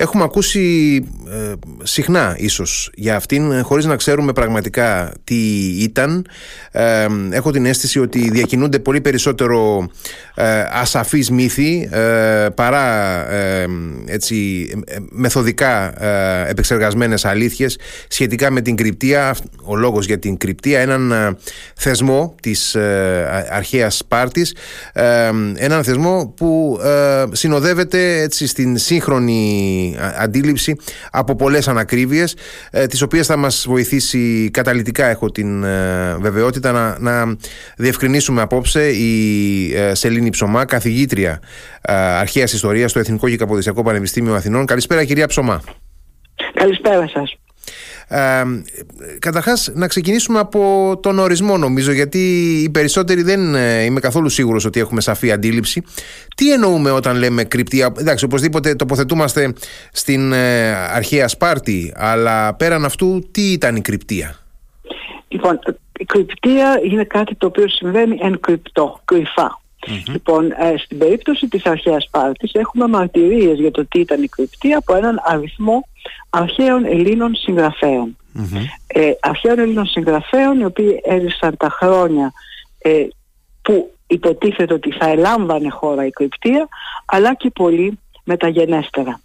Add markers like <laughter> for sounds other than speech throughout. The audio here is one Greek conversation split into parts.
Έχουμε ακούσει ε, συχνά ίσως για αυτήν ε, χωρίς να ξέρουμε πραγματικά τι ήταν. Ε, έχω την αίσθηση ότι διακινούνται πολύ περισσότερο ε, ασαφείς μύθοι παρά έτσι, μεθοδικά επεξεργασμένες αλήθειες σχετικά με την κρυπτία, ο λόγος για την κρυπτία, έναν θεσμό της αρχαίας Σπάρτης, έναν θεσμό που συνοδεύεται έτσι, στην σύγχρονη αντίληψη από πολλές ανακρίβειες ε, τις οποίες θα μας βοηθήσει καταλητικά έχω την ε, βεβαιότητα να, να διευκρινίσουμε απόψε η ε, Σελήνη Ψωμά καθηγήτρια αρχαίας ιστορίας στο Εθνικό και Καποδιστιακό Πανεπιστήμιο Αθηνών. Καλησπέρα κυρία Ψωμά. Καλησπέρα σας. Ε, καταρχάς να ξεκινήσουμε από τον ορισμό νομίζω γιατί οι περισσότεροι δεν ε, είμαι καθόλου σίγουρος ότι έχουμε σαφή αντίληψη. Τι εννοούμε όταν λέμε κρυπτία, εντάξει οπωσδήποτε τοποθετούμαστε στην ε, αρχαία Σπάρτη αλλά πέραν αυτού τι ήταν η κρυπτία; Λοιπόν, η κρυπτία είναι κάτι το οποίο συμβαίνει εν κρυπτό, κρυφά. Λοιπόν, ε, στην περίπτωση της αρχαίας Σπάρτης έχουμε μαρτυρίες για το τι ήταν η κρυπτία από έναν αριθμό αρχαίων Ελλήνων Ε, αρχαίων Ελλήνων συγγραφέων οι οποίοι έζησαν τα χρόνια ε, που υποτίθεται ότι θα ελάμβανε χώρα η κρυπτία αλλά και πολύ μεταγενέστερα.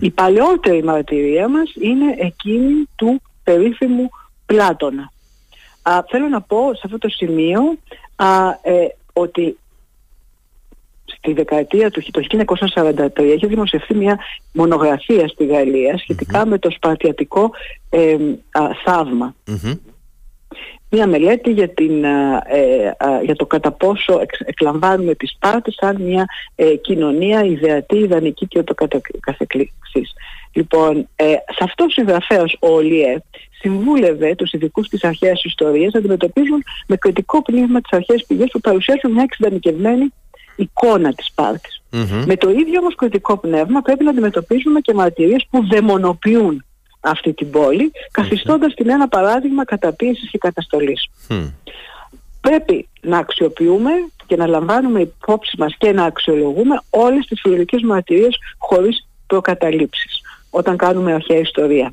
Η παλαιότερη μαρτυρία μας είναι εκείνη του περίφημου Πλάτωνα. Α, θέλω να πω σε αυτό το σημείο α, ε, ότι στη δεκαετία του το 1943 έχει δημοσιευθεί μια μονογραφία στη Γαλλία με το σπαρτιατικό ε, θαυμα Μια μελέτη για, την, ε, για το κατά πόσο εκλαμβάνουμε τις Σπάρτη σαν μια ε, κοινωνία ιδεατή, ιδανική και ούτω καθεξής. Λοιπόν, ε, σε αυτός ο συγγραφέας ο Ολιέ συμβούλευε τους ειδικούς της αρχαίας ιστορίας να αντιμετωπίζουν με κριτικό πνεύμα τις αρχαίες πηγές που παρουσιάζουν μια εξειδανικευμένη εικόνα της παρκης Με το ίδιο όμως κριτικό πνεύμα πρέπει να αντιμετωπίζουμε και μαρτυρίες που δαιμονοποιούν αυτή την πόλη, καθιστώντας την ένα παράδειγμα καταπίεσης και καταστολής. Πρέπει να αξιοποιούμε και να λαμβάνουμε υπόψη μας και να αξιολογούμε όλες τις φιλολογικές μαρτυρίες χωρίς προκαταλήψεις όταν κάνουμε αρχαία ιστορία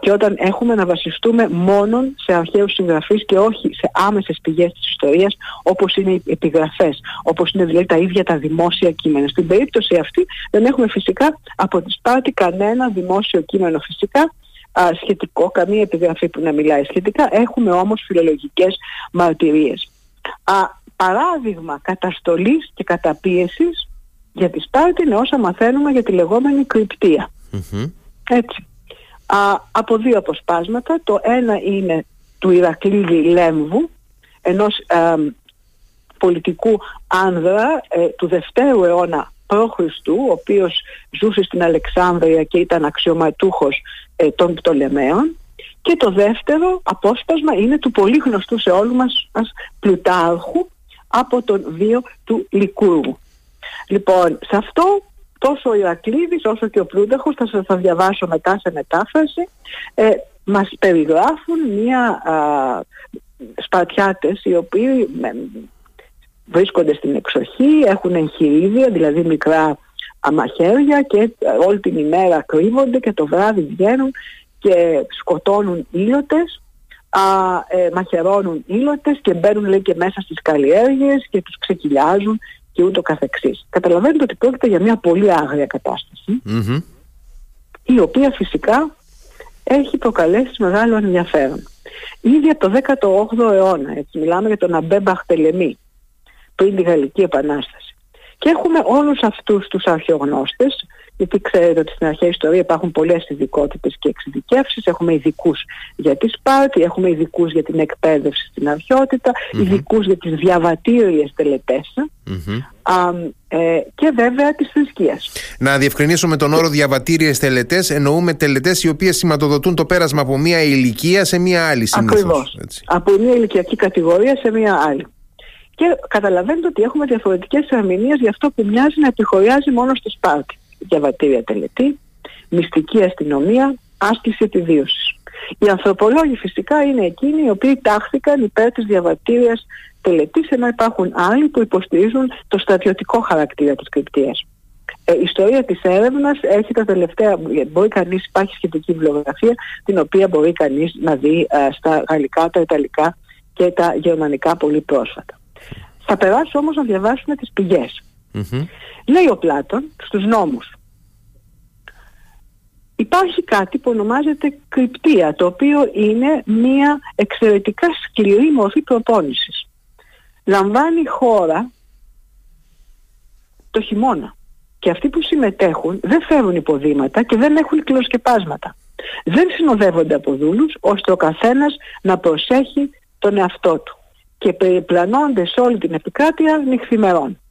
και όταν έχουμε να βασιστούμε μόνο σε αρχαίους συγγραφείς και όχι σε άμεσες πηγές της ιστορίας όπως είναι οι επιγραφές, όπως είναι δηλαδή τα ίδια τα δημόσια κείμενα. Στην περίπτωση αυτή δεν έχουμε φυσικά από τη Σπάρτη κανένα δημόσιο κείμενο φυσικά α, σχετικό, καμία επιγραφή που να μιλάει σχετικά. Έχουμε όμως φιλολογικές μαρτυρίες. Α, παράδειγμα καταστολής και καταπίεσης για τη Σπάρτη είναι όσα μαθαίνουμε για τη λεγόμενη κρυπτία. Έτσι α, από δύο αποσπάσματα. Το ένα είναι του Ηρακλήδη Λέμβου, ενός πολιτικού άνδρα ε, του δευτέρου αιώνα π.Χ. ο οποίος ζούσε στην Αλεξάνδρεια και ήταν αξιωματούχος ε, των Πτολεμαίων. Και το δεύτερο απόσπασμα είναι του πολύ γνωστού σε όλους μας, μας Πλουτάρχου από τον βίο του Λικούργου. Λοιπόν, σε αυτό τόσο ο Ηρακλήδης όσο και ο Πλούνταχος, θα σας θα διαβάσω μετά σε μετάφραση, ε, μας περιγράφουν μια α, σπατιάτες οι οποίοι βρίσκονται στην εξοχή, έχουν εγχειρίδια, δηλαδή μικρά αμαχέρια και όλη την ημέρα κρύβονται και το βράδυ βγαίνουν και σκοτώνουν ήλωτες, α, ε, μαχαιρώνουν ήλωτες και μπαίνουν λέει και μέσα στις καλλιέργειες και τους ξεκυλιάζουν και ούτω καθεξής. Καταλαβαίνετε ότι πρόκειται για μια πολύ άγρια η οποία φυσικά έχει προκαλέσει μεγάλο ενδιαφέρον. Ήδη από το 18ο αιώνα, έτσι μιλάμε για τον Αμπέμπαχ Τελεμή, πριν τη Γαλλική Επανάσταση. Και έχουμε όλους αυτούς τους αρχαιογνώστες γιατί ξέρετε ότι στην αρχαία ιστορία υπάρχουν πολλές ειδικότητες και εξειδικεύσεις. Έχουμε ειδικούς για τη Σπάρτη, έχουμε ειδικούς για την εκπαίδευση στην αρχαιότητα, mm-hmm. ειδικούς για τις διαβατήριες τελετές. Ε, και βέβαια της θρησκείας. Να διευκρινίσουμε τον όρο διαβατήριες τελετές. Εννοούμε τελετές οι οποίες σηματοδοτούν το πέρασμα από μία ηλικία σε μία άλλη συνήθως. Ακριβώς. Από μία ηλικιακή κατηγορία σε μία άλλη. Και καταλαβαίνετε ότι έχουμε διαφορετικές ερμηνείες για αυτό που μοιάζει να επιχωριάζει μόνο στη Σπάρτη διαβατήρια τελετή, μυστική αστυνομία, άσκηση επιβίωσης. Οι ανθρωπολόγοι φυσικά είναι εκείνοι οι οποίοι τάχθηκαν υπέρ της διαβατήριας τελετής ενώ υπάρχουν άλλοι που υποστηρίζουν το στρατιωτικό χαρακτήρα της κρυπτίας. Ε, η ιστορία της έρευνας έχει τα τελευταία, μπορεί κανείς, υπάρχει σχετική βιβλιογραφία την οποία μπορεί κανείς να δει ε, στα γαλλικά, τα ιταλικά και τα γερμανικά πολύ πρόσφατα. Θα περάσω όμως να διαβάσουμε τις πηγες Λέει ο Πλάτων στους νόμους. Υπάρχει κάτι που ονομάζεται κρυπτία, το οποίο είναι μια εξαιρετικά σκληρή μορφή προπόνησης. Λαμβάνει χώρα το χειμώνα. Και αυτοί που συμμετέχουν δεν φέρουν υποδήματα και δεν έχουν κλωσκεπάσματα. Δεν συνοδεύονται από δούλους ώστε ο καθένας να προσέχει τον εαυτό του. Και περιπλανώνται σε όλη την επικράτεια νυχθημερών.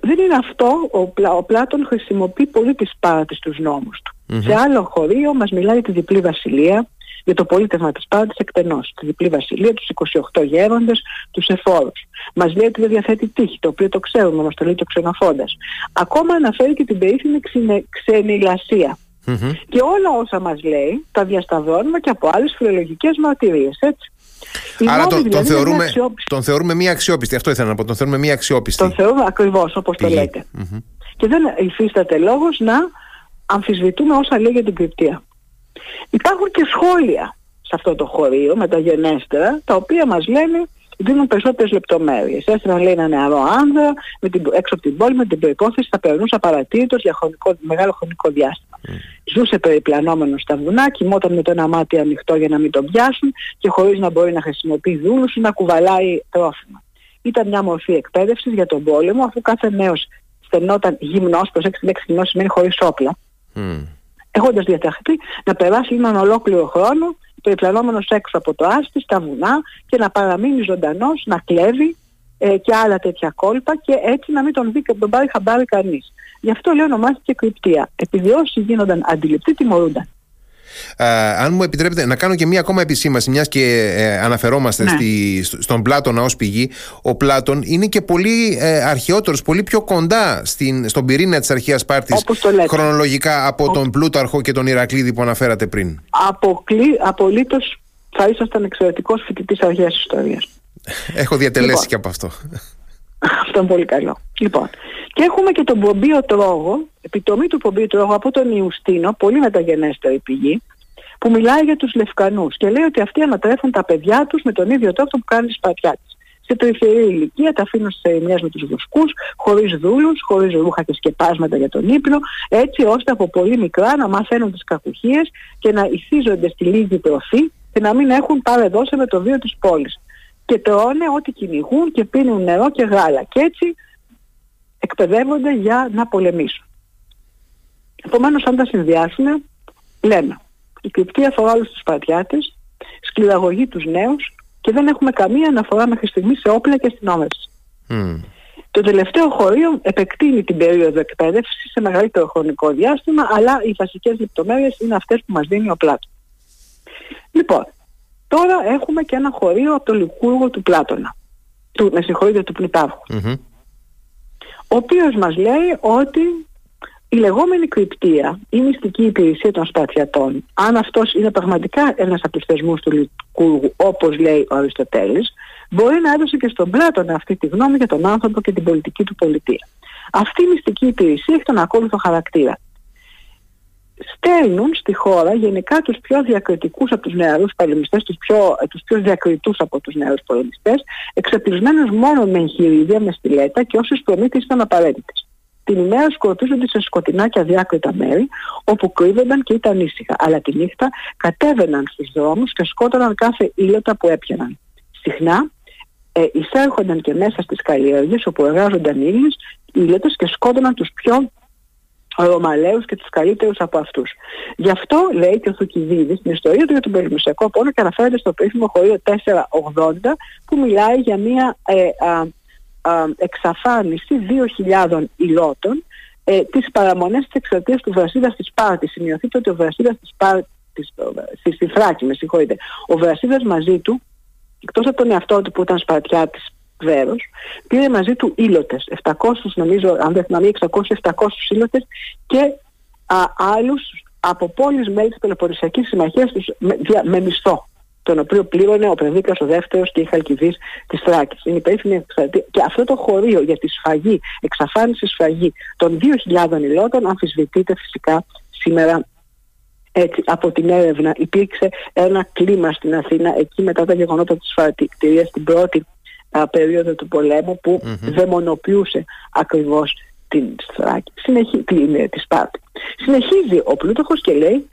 Δεν είναι αυτό, ο, Πλά, ο Πλάτων χρησιμοποιεί πολύ τις πάρτες τους νόμους του. Σε άλλο χωρίο μας μιλάει για τη διπλή βασιλεία, για το πολίτευμα της Πάντης εκτενώς, τη διπλή βασιλεία, τους 28 γέροντες, τους εφόρους. Μας λέει ότι δεν διαθέτει τύχη, το οποίο το ξέρουμε, μας το λέει και ο ξενοφόντας. Ακόμα αναφέρει και την περίφημη ξενε, ξενηλασία. Και όλα όσα μας λέει τα διασταυρώνουμε και από άλλες φιλολογικές μαρτυρίες, έτσι. Άρα τον, τον, θεωρούμε, τον θεωρούμε μία αξιόπιστη. Αυτό ήθελα να πω. Τον θεωρούμε μία αξιόπιστη. Τον θεωρούμε ακριβώς όπως το λέτε. Και δεν υφίσταται λόγος να αμφισβητούμε όσα λέει για την κρυπτία. Υπάρχουν και σχόλια σε αυτό το χωρίο μεταγενέστερα, τα οποία μας λένε δίνουν περισσότερες λεπτομέρειες. Έστειλαν λέει ένα νεαρό άνδρα με την, έξω από την πόλη με την προϋπόθεση θα περνούσε απαρατήρητος για χρονικό, μεγάλο χρονικό διάστημα. Mm. Ζούσε περιπλανόμενο στα βουνά, κοιμόταν με το ένα μάτι ανοιχτό για να μην τον πιάσουν και χωρίς να μπορεί να χρησιμοποιεί δούλους ή να κουβαλάει τρόφιμα. Ήταν μια μορφή εκπαίδευσης για τον πόλεμο αφού κάθε νέος στενόταν γυμνός, προσέξτε τη λέξη γυμνός σημαίνει χωρίς όπλα, mm. έχοντας διαταχθεί να περάσει έναν ολόκληρο χρόνο περιπλανόμενος έξω από το άστι, στα βουνά και να παραμείνει ζωντανός, να κλέβει ε, και άλλα τέτοια κόλπα και έτσι να μην τον δει και τον πάρει χαμπάρι κανείς. Γι' αυτό λέω ονομάστηκε κρυπτία. Επειδή όσοι γίνονταν αντιληπτοί τιμωρούνταν. Ε, αν μου επιτρέπετε να κάνω και μία ακόμα επισήμαση, μιας και ε, αναφερόμαστε ναι. στη, στον Πλάτωνα ως πηγή. Ο Πλάτων είναι και πολύ ε, αρχαιότερος, πολύ πιο κοντά στην, στον πυρήνα της αρχαίας Σπάρτης χρονολογικά από τον Πλούταρχο και τον Ηρακλήδη που αναφέρατε πριν. Αποκλεί, απολύτως θα ήσασταν εξαιρετικός φοιτητής αρχαίας ιστορίας. Έχω διατελέσει λοιπόν, και από αυτό. Αυτό είναι πολύ καλό. Λοιπόν, και έχουμε και τον Πομπίο Τρόγο, επιτομή του Πομπίου Τρόγο από τον Ιουστίνο, πολύ μεταγενέστερη πηγή, που μιλάει για τους Λευκανούς και λέει ότι αυτοί ανατρέφουν τα παιδιά τους με τον ίδιο τρόπο που κάνει η σπατιά της. Σε τριφερή ηλικία τα αφήνουν στις ερημιές με τους βουσκούς, χωρίς δούλους, χωρίς ρούχα και σκεπάσματα για τον ύπνο, έτσι ώστε από πολύ μικρά να μαθαίνουν τις κακουχίες και να ηθίζονται στη λίγη τροφή και να μην έχουν πάρε δώσε με το βίο της πόλης. Και τρώνε ό,τι κυνηγούν και πίνουν νερό και γάλα. Και έτσι εκπαιδεύονται για να πολεμήσουν. Επομένως αν τα συνδυάσουμε λέμε η κρυπτή αφορά όλους τους Σπαρτιάτες, σκληραγωγεί τους νέους και δεν έχουμε καμία αναφορά μέχρι στιγμής σε όπλα και αστυνόμευση. Mm. Το τελευταίο χωρίο επεκτείνει την περίοδο εκπαίδευσης σε μεγαλύτερο χρονικό διάστημα, αλλά οι βασικές λεπτομέρειες είναι αυτές που μας δίνει ο Πλάτων. Λοιπόν, τώρα έχουμε και ένα χωρίο από το Λυκούργο του Πλάτωνα, του, με συγχωρείτε του πλουταρχου ο οποίος μας λέει ότι η λεγόμενη κρυπτία, η μυστική υπηρεσία των Σπαρτιατών, αν αυτός είναι πραγματικά ένας από τους θεσμούς του Λυκούργου, όπως λέει ο Αριστοτέλης, μπορεί να έδωσε και στον Πλάτωνα αυτή τη γνώμη για τον άνθρωπο και την πολιτική του πολιτεία. Αυτή η μυστική υπηρεσία έχει τον ακόλουθο χαρακτήρα. Στέλνουν στη χώρα γενικά τους πιο διακριτικούς από τους νεαρούς πολεμιστές, τους πιο, τους πιο διακριτούς από τους νεαρούς πολεμιστές, εξαπλισμένους μόνο με εγχειρίδια, με στιλέτα και όσες προμήθειες ήταν απαραίτητες. Την ημέρα σκορπίζονται σε σκοτεινά και αδιάκριτα μέρη, όπου κρύβονταν και ήταν ήσυχα. Αλλά τη νύχτα κατέβαιναν στους δρόμους και σκότωναν κάθε ήλωτα που έπιαναν. Συχνά ε, εισέρχονταν και μέσα στις καλλιέργειες όπου εργάζονταν ήλιες, ήλωτες και σκότωναν τους πιο Ρωμαλαίους και τους καλύτερους από αυτούς. Γι' αυτό λέει και ο Θουκυδίδης στην ιστορία του για τον Περιμουσιακό πόνο και αναφέρεται στο περίφημο χωρίο 480 που μιλάει για μια ε, εξαφάνιση 2.000 υλότων ε, τις παραμονές της εξαρτίας του Βρασίδας της Σπάρτης. Σημειωθείτε ότι ο Βρασίδας της Σπάρτης, στη, στη Θράκη με συγχωρείτε, ο Βρασίδας μαζί του, εκτός από τον εαυτό του που ήταν Σπαρτιάτης βέρος, πήρε μαζί του ήλωτες, 700 νομίζω, αν δεν θυμάμαι, 600-700 ήλωτες και α, άλλους από πόλεις μέλη της Πελοποννησιακής Συμμαχίας με, με μισθό. τον οποίο πλήρωνε ο Πρεδίκας ο δεύτερος και η Χαλκιδής της Θράκης. Είναι υπεύθυνη εξαρτή... Και αυτό το χωρίο για τη σφαγή, εξαφάνιση σφαγή των 2.000 υλότων αμφισβητείται φυσικά σήμερα έτσι, από την έρευνα υπήρξε ένα κλίμα στην Αθήνα εκεί μετά τα γεγονότα της φαρτικτηρίας την πρώτη α, περίοδο του πολέμου που mm δαιμονοποιούσε ακριβώς την Στράκη, συνεχί, την, ε, τη Σπάρτη. Συνεχίζει ο Πλούτοχος και λέει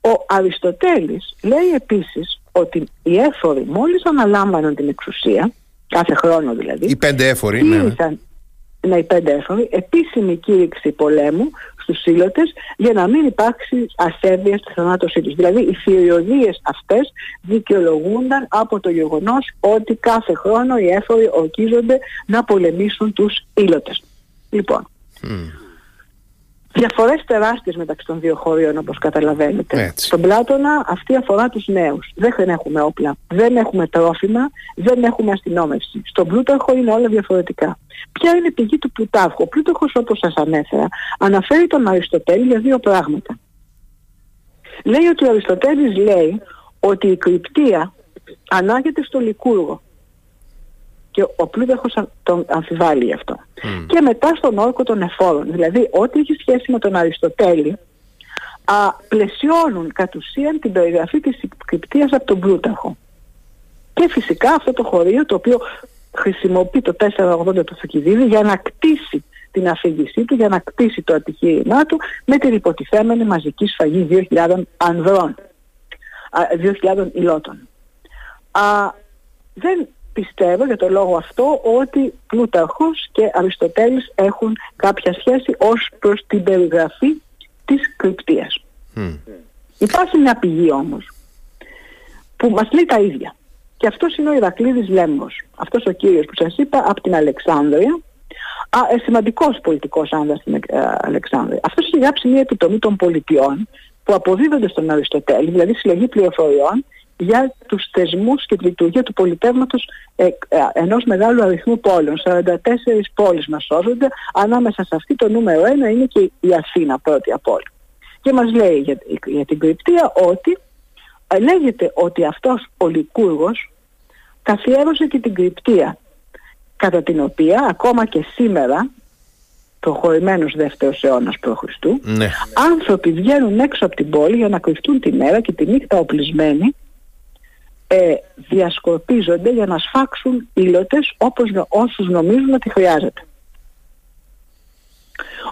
ο Αριστοτέλης λέει επίσης ότι οι έφοροι μόλις αναλάμβαναν την εξουσία, κάθε χρόνο δηλαδή, οι πέντε έφοροι, ναι. Ναι, οι πέντε έφοροι, επίσημη κήρυξη πολέμου στους σύλλοτες για να μην υπάρξει ασέβεια στη θανάτωσή τους. Δηλαδή οι θηριωδίες αυτές δικαιολογούνταν από το γεγονός ότι κάθε χρόνο οι έφοροι ορκίζονται να πολεμήσουν τους ήλωτες. Λοιπόν, Διαφορές τεράστιες μεταξύ των δύο χωρίων όπως καταλαβαίνετε. Στον Πλάτωνα αυτή αφορά τους νέους. Δεν έχουμε όπλα, δεν έχουμε τρόφιμα, δεν έχουμε αστυνόμευση. Στον Πλούταρχο είναι όλα διαφορετικά. Ποια είναι η πηγή του Πλουτάρχου. Ο Πλούταρχος όπως σας ανέφερα αναφέρει τον Αριστοτέλη για δύο πράγματα. Λέει ότι ο Αριστοτέλης λέει ότι η κρυπτία ανάγεται στο Λικούργο και ο Πλούταρχος τον αμφιβάλλει γι' αυτό. Και μετά στον όρκο των εφόρων. Δηλαδή ό,τι έχει σχέση με τον Αριστοτέλη α, πλαισιώνουν κατ' ουσίαν την περιγραφή της κρυπτίας από τον Πλούταρχο. Και φυσικά αυτό το χωρίο το οποίο χρησιμοποιεί το 480 του Θοκιδίδη για να κτίσει την αφήγησή του, για να κτίσει το ατυχήματά του με την υποτιθέμενη μαζική σφαγή 2.000 ανδρών, 2.000 υλότων. Α, δεν πιστεύω για το λόγο αυτό ότι Πλούταρχος και Αριστοτέλης έχουν κάποια σχέση ως προς την περιγραφή της κρυπτίας. Υπάρχει μια πηγή όμως που μας λέει τα ίδια. Και αυτός είναι ο Ηρακλήδης Λέμβος. Αυτός ο κύριος που σας είπα από την Αλεξάνδρεια. Α, ε, σημαντικός πολιτικός άνδρας στην ε, Αλεξάνδρεια. Αυτός έχει γράψει μια επιτομή των πολιτιών που αποδίδονται στον Αριστοτέλη, δηλαδή συλλογή πληροφοριών για τους θεσμούς και τη λειτουργία του πολιτεύματος ε, ε, ενός μεγάλου αριθμού πόλεων. 44 πόλεις μας σώζονται, ανάμεσα σε αυτή το νούμερο ένα είναι και η Αθήνα πρώτη από όλα. Και μας λέει για, για την κρυπτία ότι ε, λέγεται ότι αυτός ο Λικούργος καθιέρωσε και την κρυπτία κατά την οποία ακόμα και σήμερα προχωρημένος δεύτερος αιώνας π.Χ. Ναι. άνθρωποι βγαίνουν έξω από την πόλη για να κρυφτούν τη μέρα και τη νύχτα οπλισμένοι ε, διασκορπίζονται για να σφάξουν ήλωτες όπως όσους νομίζουν ότι χρειάζεται.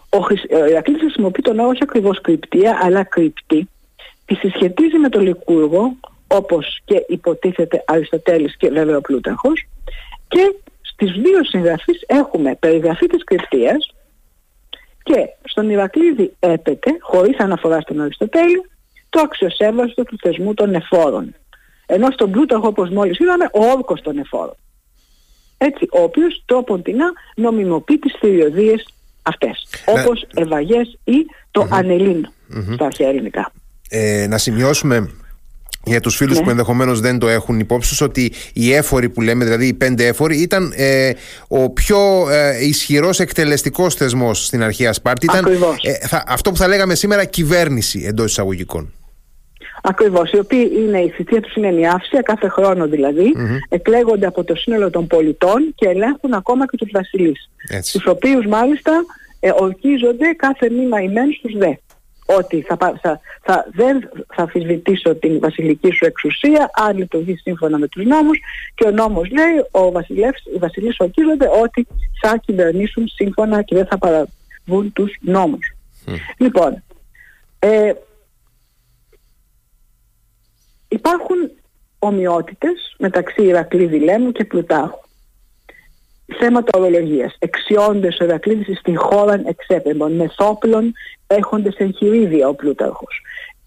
Ο Ηρακλής χρησιμοποιεί τον όρο όχι ακριβώς κρυπτία αλλά κρυπτή τη συσχετίζει με το Λικούργο όπως και υποτίθεται Αριστοτέλης και βέβαια ο Πλούταρχος και στις δύο συγγραφείς έχουμε περιγραφή της κρυπτίας και στον Ηρακλήδη έπεται, χωρίς αναφορά στον Αριστοτέλη, το αξιοσέβαστο του θεσμού των εφόρων. Ενώ στον Πλούταρχο όπως μόλις είδαμε ο όρκος των εφόρων. Έτσι, ο οποίος τρόποντινά νομιμοποιεί τις θηριωδίες αυτές. Ναι. Όπως ευαγές ή το mm ανελιν στα αρχαία ελληνικά. Ε, να σημειώσουμε για τους φίλους ναι. που ενδεχομένως δεν το έχουν υπόψη ότι οι έφοροι που λέμε, δηλαδή οι πέντε έφοροι ήταν ε, ο πιο ε, ισχυρός εκτελεστικός θεσμός στην αρχαία Σπάρτη ήταν ε, αυτό που θα λέγαμε σήμερα κυβέρνηση εντός εισαγωγικών Ακριβώς, οι οποίοι είναι, η θητεία τους είναι ενιάυσια, κάθε χρόνο δηλαδή, εκλέγονται από το σύνολο των πολιτών και ελέγχουν ακόμα και τους βασιλείς. Έτσι. Τους οποίους μάλιστα ε, ορκίζονται κάθε μήνα ημέν στους δε. Ότι θα, θα, θα, δεν θα αφισβητήσω την βασιλική σου εξουσία αν λειτουργεί σύμφωνα με τους νόμους και ο νόμος λέει, ο βασιλεύς, οι βασιλείς ορκίζονται ότι θα κυβερνήσουν σύμφωνα και δεν θα παραβούν τους νόμους. Λοιπόν, ε, Υπάρχουν ομοιότητες μεταξύ Ηρακλή Λέμου και Πλουτάχου. Θέματα ορολογίας. Εξιόντες ο Ηρακλήδης στην χώρα εξέπεμπων. Μεθόπλων έχοντες εγχειρίδια ο Πλούταρχος.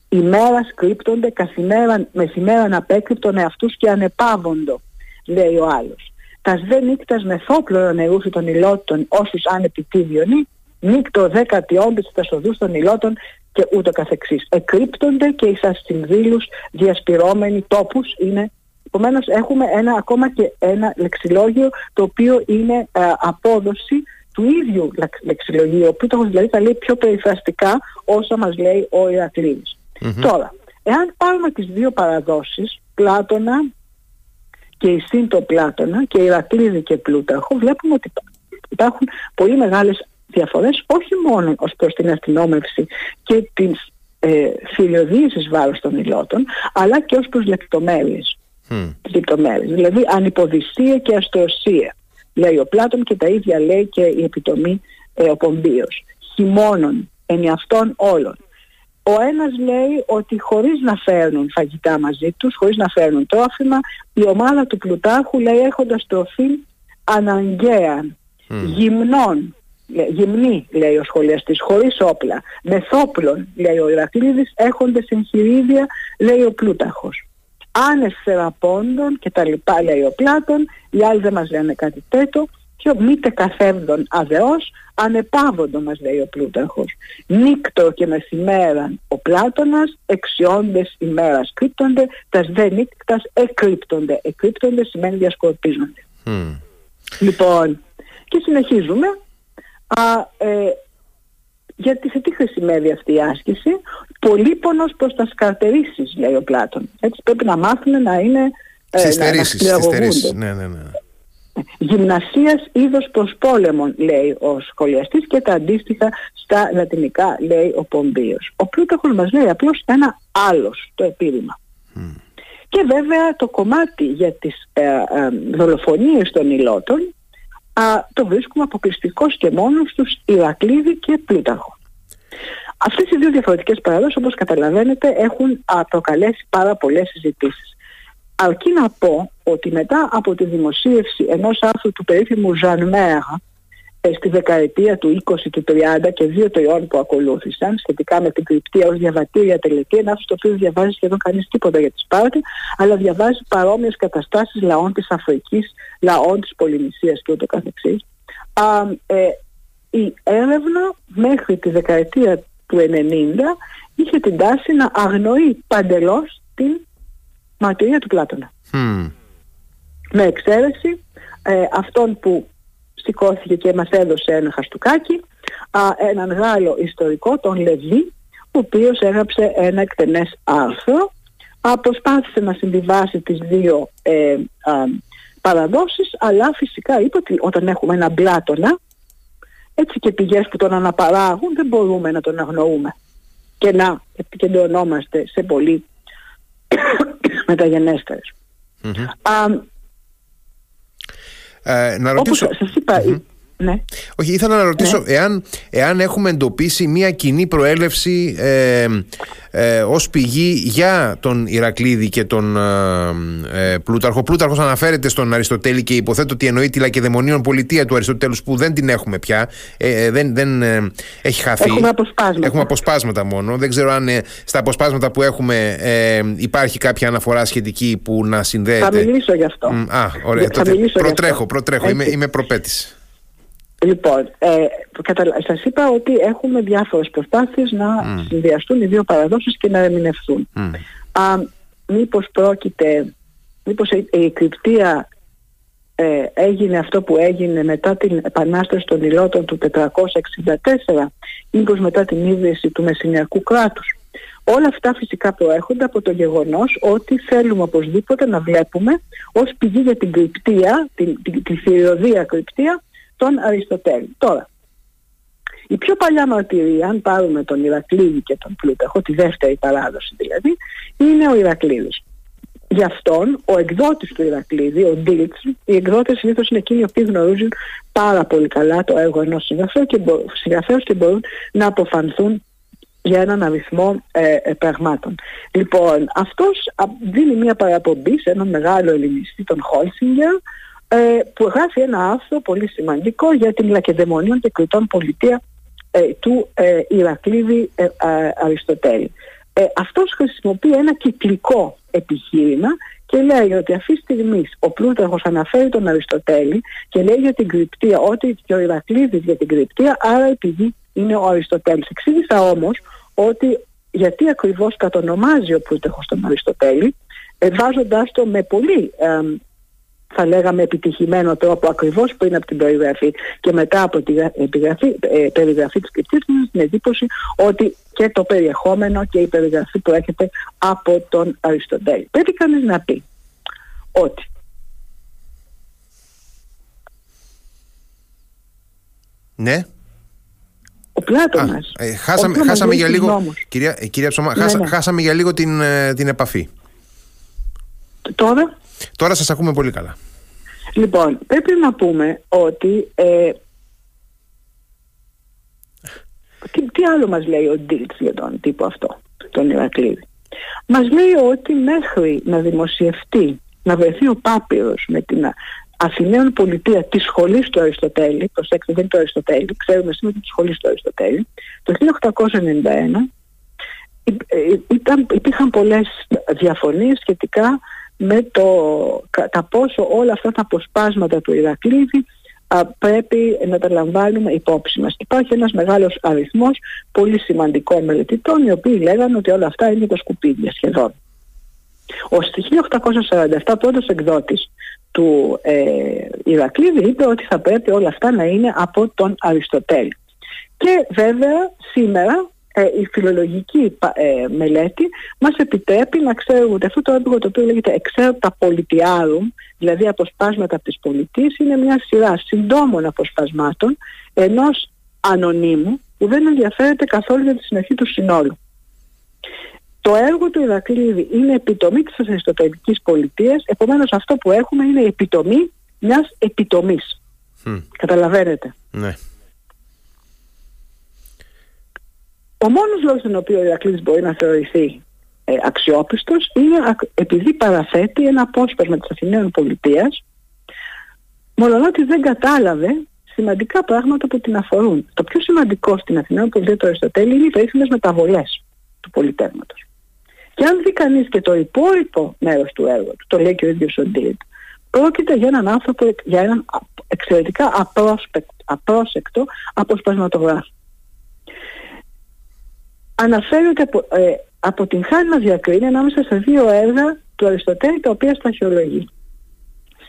Ημέρα κρύπτονται, καθημέρα μεθημέραν απέκρυπτον εαυτούς και ανεπάβοντο, λέει ο άλλος. Τας δε νύκτας μεθόπλων ανερούσει των υλότων όσους αν επιτίδιονοι, νύκτο δέκατη όμπης τας σοδούς των υλότων και ούτω καθεξής. Εκρύπτονται και οι σαστινδύλους διασπυρώμενοι τόπους είναι Επομένως έχουμε ένα, ακόμα και ένα λεξιλόγιο το οποίο είναι ε, απόδοση του ίδιου λεξιλογίου, ο οποίο δηλαδή θα λέει πιο περιφραστικά όσα μας λέει ο Ηρακλής. Τώρα, εάν πάρουμε τις δύο παραδόσεις, Πλάτωνα και η Σύντο Πλάτωνα και η Ηρακλήδη και Πλούταρχο βλέπουμε ότι υπάρχουν πολύ μεγάλες διαφορές όχι μόνο ως προς την αστυνόμευση και την ε, φιλιοδίηση βάρος των υλότων αλλά και ως προς λεπτομέρειες. Mm. λεπτομέρειες. Δηλαδή ανυποδησία και αστροσία λέει ο Πλάτων και τα ίδια λέει και η επιτομή ε, ο Πομπίος. Χειμώνων, ενιαυτών όλων. Ο ένας λέει ότι χωρίς να φέρνουν φαγητά μαζί τους, χωρίς να φέρνουν τρόφιμα, η ομάδα του Πλουτάρχου λέει έχοντας τροφή αναγκαία, mm. γυμνών, γυμνή λέει ο σχολιαστής, χωρίς όπλα, μεθόπλων λέει ο Ηρακλήδης, έχοντες εγχειρίδια λέει ο Πλούταρχος. Άνες θεραπώντων και τα λοιπά λέει ο Πλάτων, οι άλλοι δεν μας λένε κάτι τέτοιο, και μήτε καθέμβδον αδεός, ανεπάβοντο μας λέει ο Πλούταρχος. Νύκτο και μεσημέραν ο Πλάτωνας, εξιόντες ημέρας κρύπτονται, τας δε νύκτας εκρύπτονται. Εκρύπτονται σημαίνει διασκορπίζονται. Λοιπόν, και συνεχίζουμε. Α, ε, γιατί σε τι χρησιμεύει αυτή η άσκηση; Πολύπονος προς τα σκαρτερίσεις λέει ο Πλάτων. Έτσι πρέπει να μάθουν να είναι... Ε, να, να ναι, ναι, ναι γυμνασίας είδος προς πόλεμον λέει ο σχολιαστής και τα αντίστοιχα στα λατινικά λέει ο Πομπίος. Ο Πλούταρχος μας λέει απλώς ένα άλλος το επίρρημα. Και βέβαια το κομμάτι για τις ε, ε, δολοφονίες των υλότων το βρίσκουμε αποκλειστικός και μόνο στους Ηρακλήδη και Πλούταρχο. Αυτές οι δύο διαφορετικές παραδόσεις όπως καταλαβαίνετε έχουν προκαλέσει πάρα πολλές συζητήσεις. Αρκεί να πω ότι μετά από τη δημοσίευση ενός άρθρου του περίφημου Ζαν Μέρα στη δεκαετία του 20, του 30 και δύο τριών που ακολούθησαν σχετικά με την κρυπτία ως διαβατήρια τελετή, ένα άρθρο το οποίος διαβάζει σχεδόν κανείς τίποτα για τη Σπάρτη, αλλά διαβάζει παρόμοιες καταστάσεις λαών της Αφρικής, λαών της Πολυνησίας και ούτω καθεξής. Α, ε, η έρευνα μέχρι τη δεκαετία του 90 είχε την τάση να αγνοεί παντελώς την μαρτυρία του Πλάτωνα. Με εξαίρεση ε, αυτόν που σηκώθηκε και μας έδωσε ένα χαστούκάκι, α, έναν Γάλλο ιστορικό, τον Λεβί, ο οποίος έγραψε ένα εκτενές άρθρο, α, προσπάθησε να συμβιβάσει τις δύο ε, α, παραδόσεις, αλλά φυσικά είπε ότι όταν έχουμε έναν Πλάτωνα, έτσι και πηγές που τον αναπαράγουν, δεν μπορούμε να τον αγνοούμε και να επικεντρωνόμαστε σε πολύ <coughs> μεταγενέστερες. Mm-hmm. Ε, να ρωτήσω... Όπως σας ειπα ναι. Όχι, ήθελα να ρωτήσω ναι. εάν, εάν έχουμε εντοπίσει μια κοινή προέλευση ε, ε, ως πηγή για τον Ηρακλήδη και τον ε, ε Πλούταρχο. Πλούταρχος αναφέρεται στον Αριστοτέλη και υποθέτω ότι εννοεί τη λακεδαιμονίων πολιτεία του Αριστοτέλους που δεν την έχουμε πια. Ε, δεν δεν έχει χαθεί. Έχουμε αποσπάσματα. Έχουμε αποσπάσματα μόνο. Δεν ξέρω αν στα αποσπάσματα που έχουμε υπάρχει κάποια αναφορά σχετική που να συνδέεται. Θα μιλήσω γι' αυτό. Α, ωραία. προτρέχω, προτρέχω. Είμαι, είμαι προπέτης. Λοιπόν, ε, σας είπα ότι έχουμε διάφορες προσπάθειες να mm. συνδυαστούν οι δύο παραδόσεις και να ερμηνευθούν. Mm. Α, μήπως πρόκειται, μήπως η, η κρυπτία ε, έγινε αυτό που έγινε μετά την επανάσταση των υλότων του 464, μήπως μετά την ίδρυση του Μεσσηνιακού κράτους. Όλα αυτά φυσικά προέρχονται από το γεγονός ότι θέλουμε οπωσδήποτε να βλέπουμε ως πηγή για την κρυπτία, την, την, τη θηριωδία κρυπτία, τον Αριστοτέλη. Τώρα, η πιο παλιά μαρτυρία, αν πάρουμε τον Ηρακλήδη και τον Πλούταρχο, τη δεύτερη παράδοση δηλαδή, είναι ο Ηρακλήδης. Γι' αυτόν ο εκδότης του Ηρακλήδη, ο Ντίλτς, οι εκδότες συνήθως είναι εκείνοι που γνωρίζουν πάρα πολύ καλά το έργο ενός συγγραφέα και, και μπορούν να αποφανθούν για έναν αριθμό ε, ε, πραγμάτων. Λοιπόν, αυτός δίνει μια παραπομπή σε έναν μεγάλο ελληνιστή, τον Χόλσιγκερ, ε, που γράφει ένα άρθρο πολύ σημαντικό για την Λακεδαιμονίων και Κρητών πολιτεία ε, του ε, Ηρακλήδη ε, Αριστοτέλη. Ε, αυτός χρησιμοποιεί ένα κυκλικό επιχείρημα και λέει ότι αυτή τη στιγμή ο Πλούταρχος αναφέρει τον Αριστοτέλη και λέει για την κρυπτία ότι και ο Ηρακλήδης για την κρυπτία άρα επειδή είναι ο Αριστοτέλης. Εξήγησα όμως ότι γιατί ακριβώς κατονομάζει ο Πλούταρχος τον Αριστοτέλη ε, βάζοντάς το με πολύ θα λέγαμε επιτυχημένο τρόπο ακριβώς πριν από την περιγραφή και μετά από την επιγραφή, ε, περιγραφή της κρυπτής την εντύπωση ότι και το περιεχόμενο και η περιγραφή που έρχεται από τον Αριστοτέλη. Πρέπει κανείς να πει ότι Ναι. Ο Πλάτωνας. Ε, χάσαμε, χάσαμε για λίγο, κυρία, ε, κυρία Ψωμά, ναι, ναι. χάσαμε για λίγο την, ε, την επαφή. Τώρα; Τώρα σας ακούμε πολύ καλά. Λοιπόν, πρέπει να πούμε ότι ε, τι, τι άλλο μας λέει ο Ντίλτς για τον τύπο αυτό, τον Ηρακλήδη; Μας λέει ότι μέχρι να δημοσιευτεί, να βρεθεί ο Πάπυρος με την Αθηναίων πολιτεία της σχολής του Αριστοτέλη, προσέξτε δεν είναι το Αριστοτέλη, ξέρουμε σήμερα της σχολής του Αριστοτέλη, το 1891 ε, ήταν, υπήρχαν πολλές διαφωνίες σχετικά με το κατά πόσο όλα αυτά τα αποσπάσματα του Ηρακλήδη πρέπει να τα λαμβάνουμε υπόψη μας. Υπάρχει ένας μεγάλος αριθμός πολύ σημαντικών μελετητών οι οποίοι λέγανε ότι όλα αυτά είναι τα σκουπίδια σχεδόν. Ο 1847 πρώτος εκδότης του ε, Ηρακλήδη είπε ότι θα πρέπει όλα αυτά να είναι από τον Αριστοτέλη. Και βέβαια σήμερα ε, η φιλολογική ε, μελέτη μας επιτρέπει να ξέρουμε ότι αυτό το έργο το οποίο λέγεται «Εξέρπτα πολιτιάρου», δηλαδή αποσπάσματα από τις πολιτείες, είναι μια σειρά συντόμων αποσπασμάτων ενός ανωνύμου που δεν ενδιαφέρεται καθόλου για τη συνεχή του συνόλου. Το έργο του Ηρακλήδη είναι επιτομή της αριστοτελικής πολιτείας, επομένως αυτό που έχουμε είναι η επιτομή μιας επιτομής. Καταλαβαίνετε. Ναι. Ο μόνος λόγος τον οποίο ο Ηρακλήδης μπορεί να θεωρηθεί ε, αξιόπιστος είναι επειδή παραθέτει ένα απόσπασμα της Αθηναίων πολιτείας μόνο ότι δεν κατάλαβε σημαντικά πράγματα που την αφορούν. Το πιο σημαντικό στην Αθηναίων πολιτεία του Αριστοτέλη είναι οι περίφημες μεταβολές του πολιτεύματος. Και αν δει κανείς και το υπόλοιπο μέρος του έργου του, το λέει και ο ίδιος ο Ντίτ, πρόκειται για έναν άνθρωπο, για έναν εξαιρετικά απρόσεκτο αποσπασματογράφο. Αναφέρεται από, ε, από την χάρη να διακρίνει ανάμεσα σε δύο έργα του Αριστοτέλη τα οποία σταχυολογεί.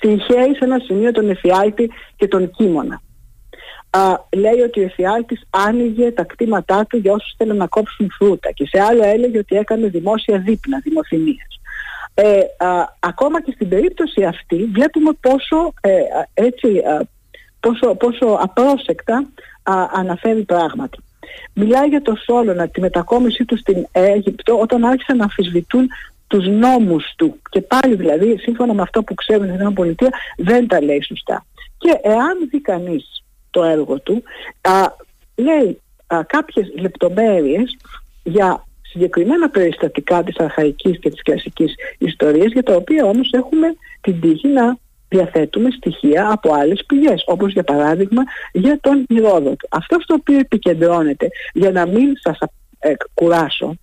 Συγχαίει σε ένα σημείο τον Εφιάλτη και τον Κίμωνα α, λέει ότι ο εφιάλτης άνοιγε τα κτήματά του για όσους θέλουν να κόψουν φρούτα και σε άλλο έλεγε ότι έκανε δημόσια δείπνα, δημοθυμίες. Ε, ακόμα και στην περίπτωση αυτή βλέπουμε πόσο, ε, έτσι, πόσο, πόσο απρόσεκτα αναφέρει πράγματα. Μιλάει για το Σόλωνα, τη μετακόμιση του στην Αίγυπτο όταν άρχισαν να αμφισβητούν τους νόμους του και πάλι δηλαδή σύμφωνα με αυτό που ξέρουμε στην Πολιτεία δεν τα λέει σωστά. Και εάν δει κανείς το έργο του, α, λέει α, κάποιες λεπτομέρειες για συγκεκριμένα περιστατικά της αρχαϊκής και της κλασικής ιστορίας για τα οποία όμως έχουμε την τύχη να διαθέτουμε στοιχεία από άλλες πηγές όπως για παράδειγμα για τον Ηρόδοτο. Αυτό στο οποίο επικεντρώνεται για να μην σας ε, κουράσω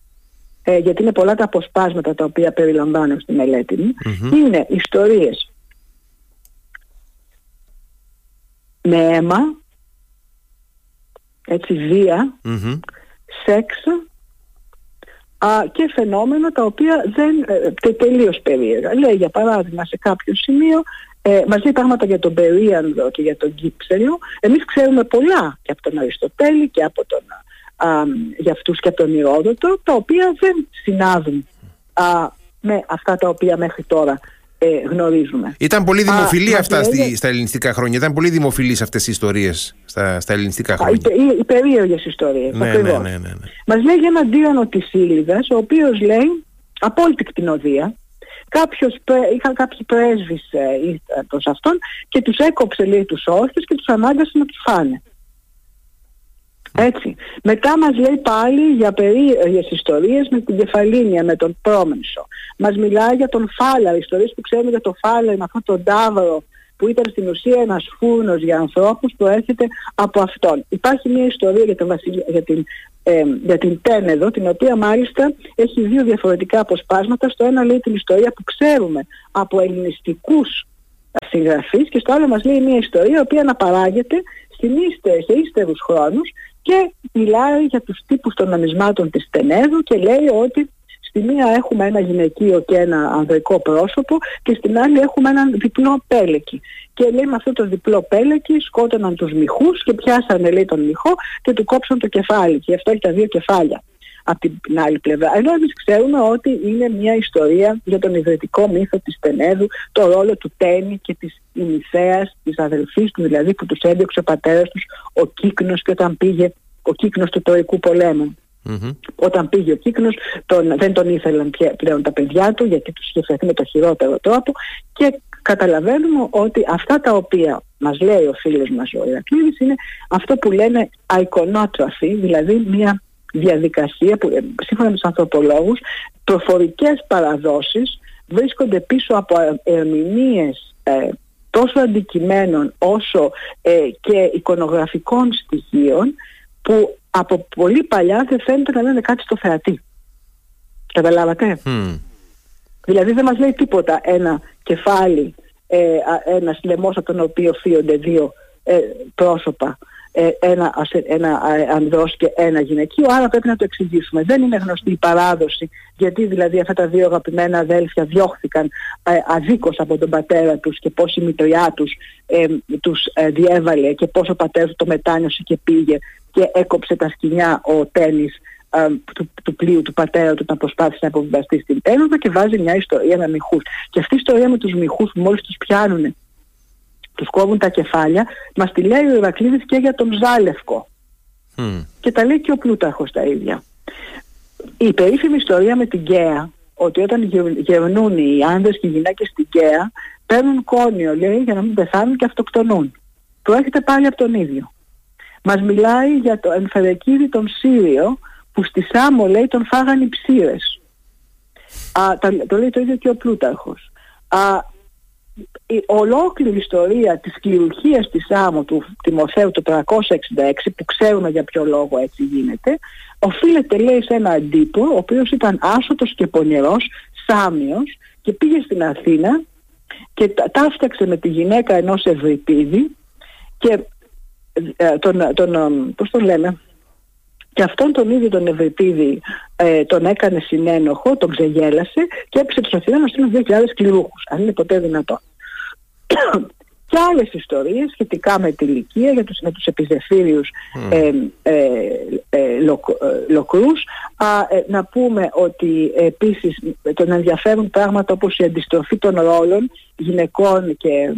ε, γιατί είναι πολλά τα αποσπάσματα τα οποία περιλαμβάνω στη μελέτη μου είναι ιστορίες με αίμα έτσι βία, σεξ α, και φαινόμενα τα οποία δεν ε, τε, τελείως περίεργα. Λέει για παράδειγμα σε κάποιο σημείο ε, μας λέει πράγματα για τον Περίανδρο και για τον Κύψελο. Εμείς ξέρουμε πολλά και από τον Αριστοτέλη και από τον, α, για αυτούς και από τον Ηρόδοτο τα οποία δεν συνάδουν α, με αυτά τα οποία μέχρι τώρα ε, γνωρίζουμε. Ήταν πολύ δημοφιλή αυτά στη, στα ελληνιστικά χρόνια. Ήταν πολύ δημοφιλεί αυτές οι ιστορίες στα, στα ελληνιστικά χρόνια. Α, οι, οι περίεργες ιστορίες. Ναι, ναι, ναι, ναι, ναι. Μας λέει για έναν τύρανο της Ήλιδα, ο οποίος λέει απόλυτη κτηνοδία. Κάποιος, είχαν κάποιοι πρέσβεις ε, προς αυτόν και τους έκοψε λέει τους όρθιους και τους ανάγκασε να τους φάνε. Έτσι. Μετά μας λέει πάλι για περίεργες ιστορίες με την Κεφαλίνια, με τον Πρόμενσο. Μας μιλάει για τον Φάλαρ, ιστορίες που ξέρουμε για τον Φάλαρ, με αυτόν τον Τάβρο που ήταν στην ουσία ένας φούρνος για ανθρώπους που έρχεται από αυτόν. Υπάρχει μια ιστορία για, τον για, την, ε, για την Τένεδο, την οποία μάλιστα έχει δύο διαφορετικά αποσπάσματα. Στο ένα λέει την ιστορία που ξέρουμε από ελληνιστικούς συγγραφείς και στο άλλο μας λέει μια ιστορία η οποία αναπαράγεται στην σε ύστερους χρόνους και μιλάει για τους τύπους των νομισμάτων της Τενέδου και λέει ότι Στη μία έχουμε ένα γυναικείο και ένα ανδρικό πρόσωπο και στην άλλη έχουμε έναν διπλό πέλεκι. Και λέει με αυτό το διπλό πέλεκι σκότωναν τους μυχούς και πιάσανε λέει τον μυχό και του κόψαν το κεφάλι και αυτό έχει τα δύο κεφάλια από την άλλη πλευρά. Ενώ εμείς ξέρουμε ότι είναι μια ιστορία για τον ιδρυτικό μύθο της Τενέδου, το ρόλο του Τένι και της Ιμιθέας, της αδελφής του δηλαδή που τους έδιωξε ο πατέρας τους, ο Κύκνος και όταν πήγε ο Κύκνος του Τροϊκού πολέμου. Όταν πήγε ο Κύκνος τον, δεν τον ήθελαν πλέον τα παιδιά του γιατί τους είχε φερθεί με το χειρότερο τρόπο και καταλαβαίνουμε ότι αυτά τα οποία μας λέει ο φίλος μας ο Ηρακλήδης είναι αυτό που λένε αϊκονότροφη, δηλαδή μια διαδικασία που ε, σύμφωνα με τους ανθρωπολόγους προφορικές παραδόσεις βρίσκονται πίσω από ερμηνείες ε, τόσο αντικειμένων όσο ε, και εικονογραφικών στοιχείων που από πολύ παλιά δεν φαίνεται να λένε κάτι στο θεατή. Καταλάβατε; Δηλαδή δεν μας λέει τίποτα ένα κεφάλι, ε, ένας λαιμός από τον οποίο φύονται δύο ε, πρόσωπα ε, ένα, ένα ανδρός και ένα γυναικείο, άρα πρέπει να το εξηγήσουμε. Δεν είναι γνωστή η παράδοση, γιατί δηλαδή αυτά τα δύο αγαπημένα αδέλφια διώχθηκαν ε, αδίκως από τον πατέρα τους και πώς η μητριά τους ε, τους ε, διέβαλε και πώς ο πατέρας το μετάνιωσε και πήγε και έκοψε τα σκηνιά ο τένις ε, του, του πλοίου του πατέρα του όταν προσπάθησε να αποβιβαστεί στην Ένωδο και βάζει μια ιστορία με μυχούς. Και αυτή η ιστορία με τους μυχούς που μόλις τους πιάνουν τους κόβουν τα κεφάλια, μας τη λέει ο Ηρακλήδης και για τον Ζάλευκο. Και τα λέει και ο Πλούταρχος τα ίδια. Η περίφημη ιστορία με την Καία, ότι όταν γερνούν οι άνδρες και οι γυναίκες στην Καία, παίρνουν κόνιο, λέει, για να μην πεθάνουν και αυτοκτονούν. Προέρχεται πάλι από τον ίδιο. Μας μιλάει για το εμφερεκίδι τον Σύριο, που στη Σάμο, λέει, τον φάγανε οι ψήρες. Α, το λέει το ίδιο και ο Πλούταρχος. Α, η ολόκληρη ιστορία της κληρουργίας της άμμου του Τιμοθέου το 366 που ξέρουμε για ποιο λόγο έτσι γίνεται οφείλεται λέει σε ένα αντίπο ο οποίος ήταν άσωτος και πονηρός Σάμιος και πήγε στην Αθήνα και ταύταξε με τη γυναίκα ενός Ευρυπίδη και ε, τον, τον, πώς τον λέμε και αυτόν τον ίδιο τον Ευρυπίδη ε, τον έκανε συνένοχο, τον ξεγέλασε και έπεισε τους Αθηνά να στείλουν 2.000 κληρούχους, αν είναι ποτέ δυνατόν. <coughs> και άλλες ιστορίες σχετικά με τη ηλικία, για τους, με τους επιζεφύριους mm. ε, ε, ε, λοκρούς. να πούμε ότι επίσης τον ενδιαφέρουν πράγματα όπως η αντιστροφή των ρόλων γυναικών και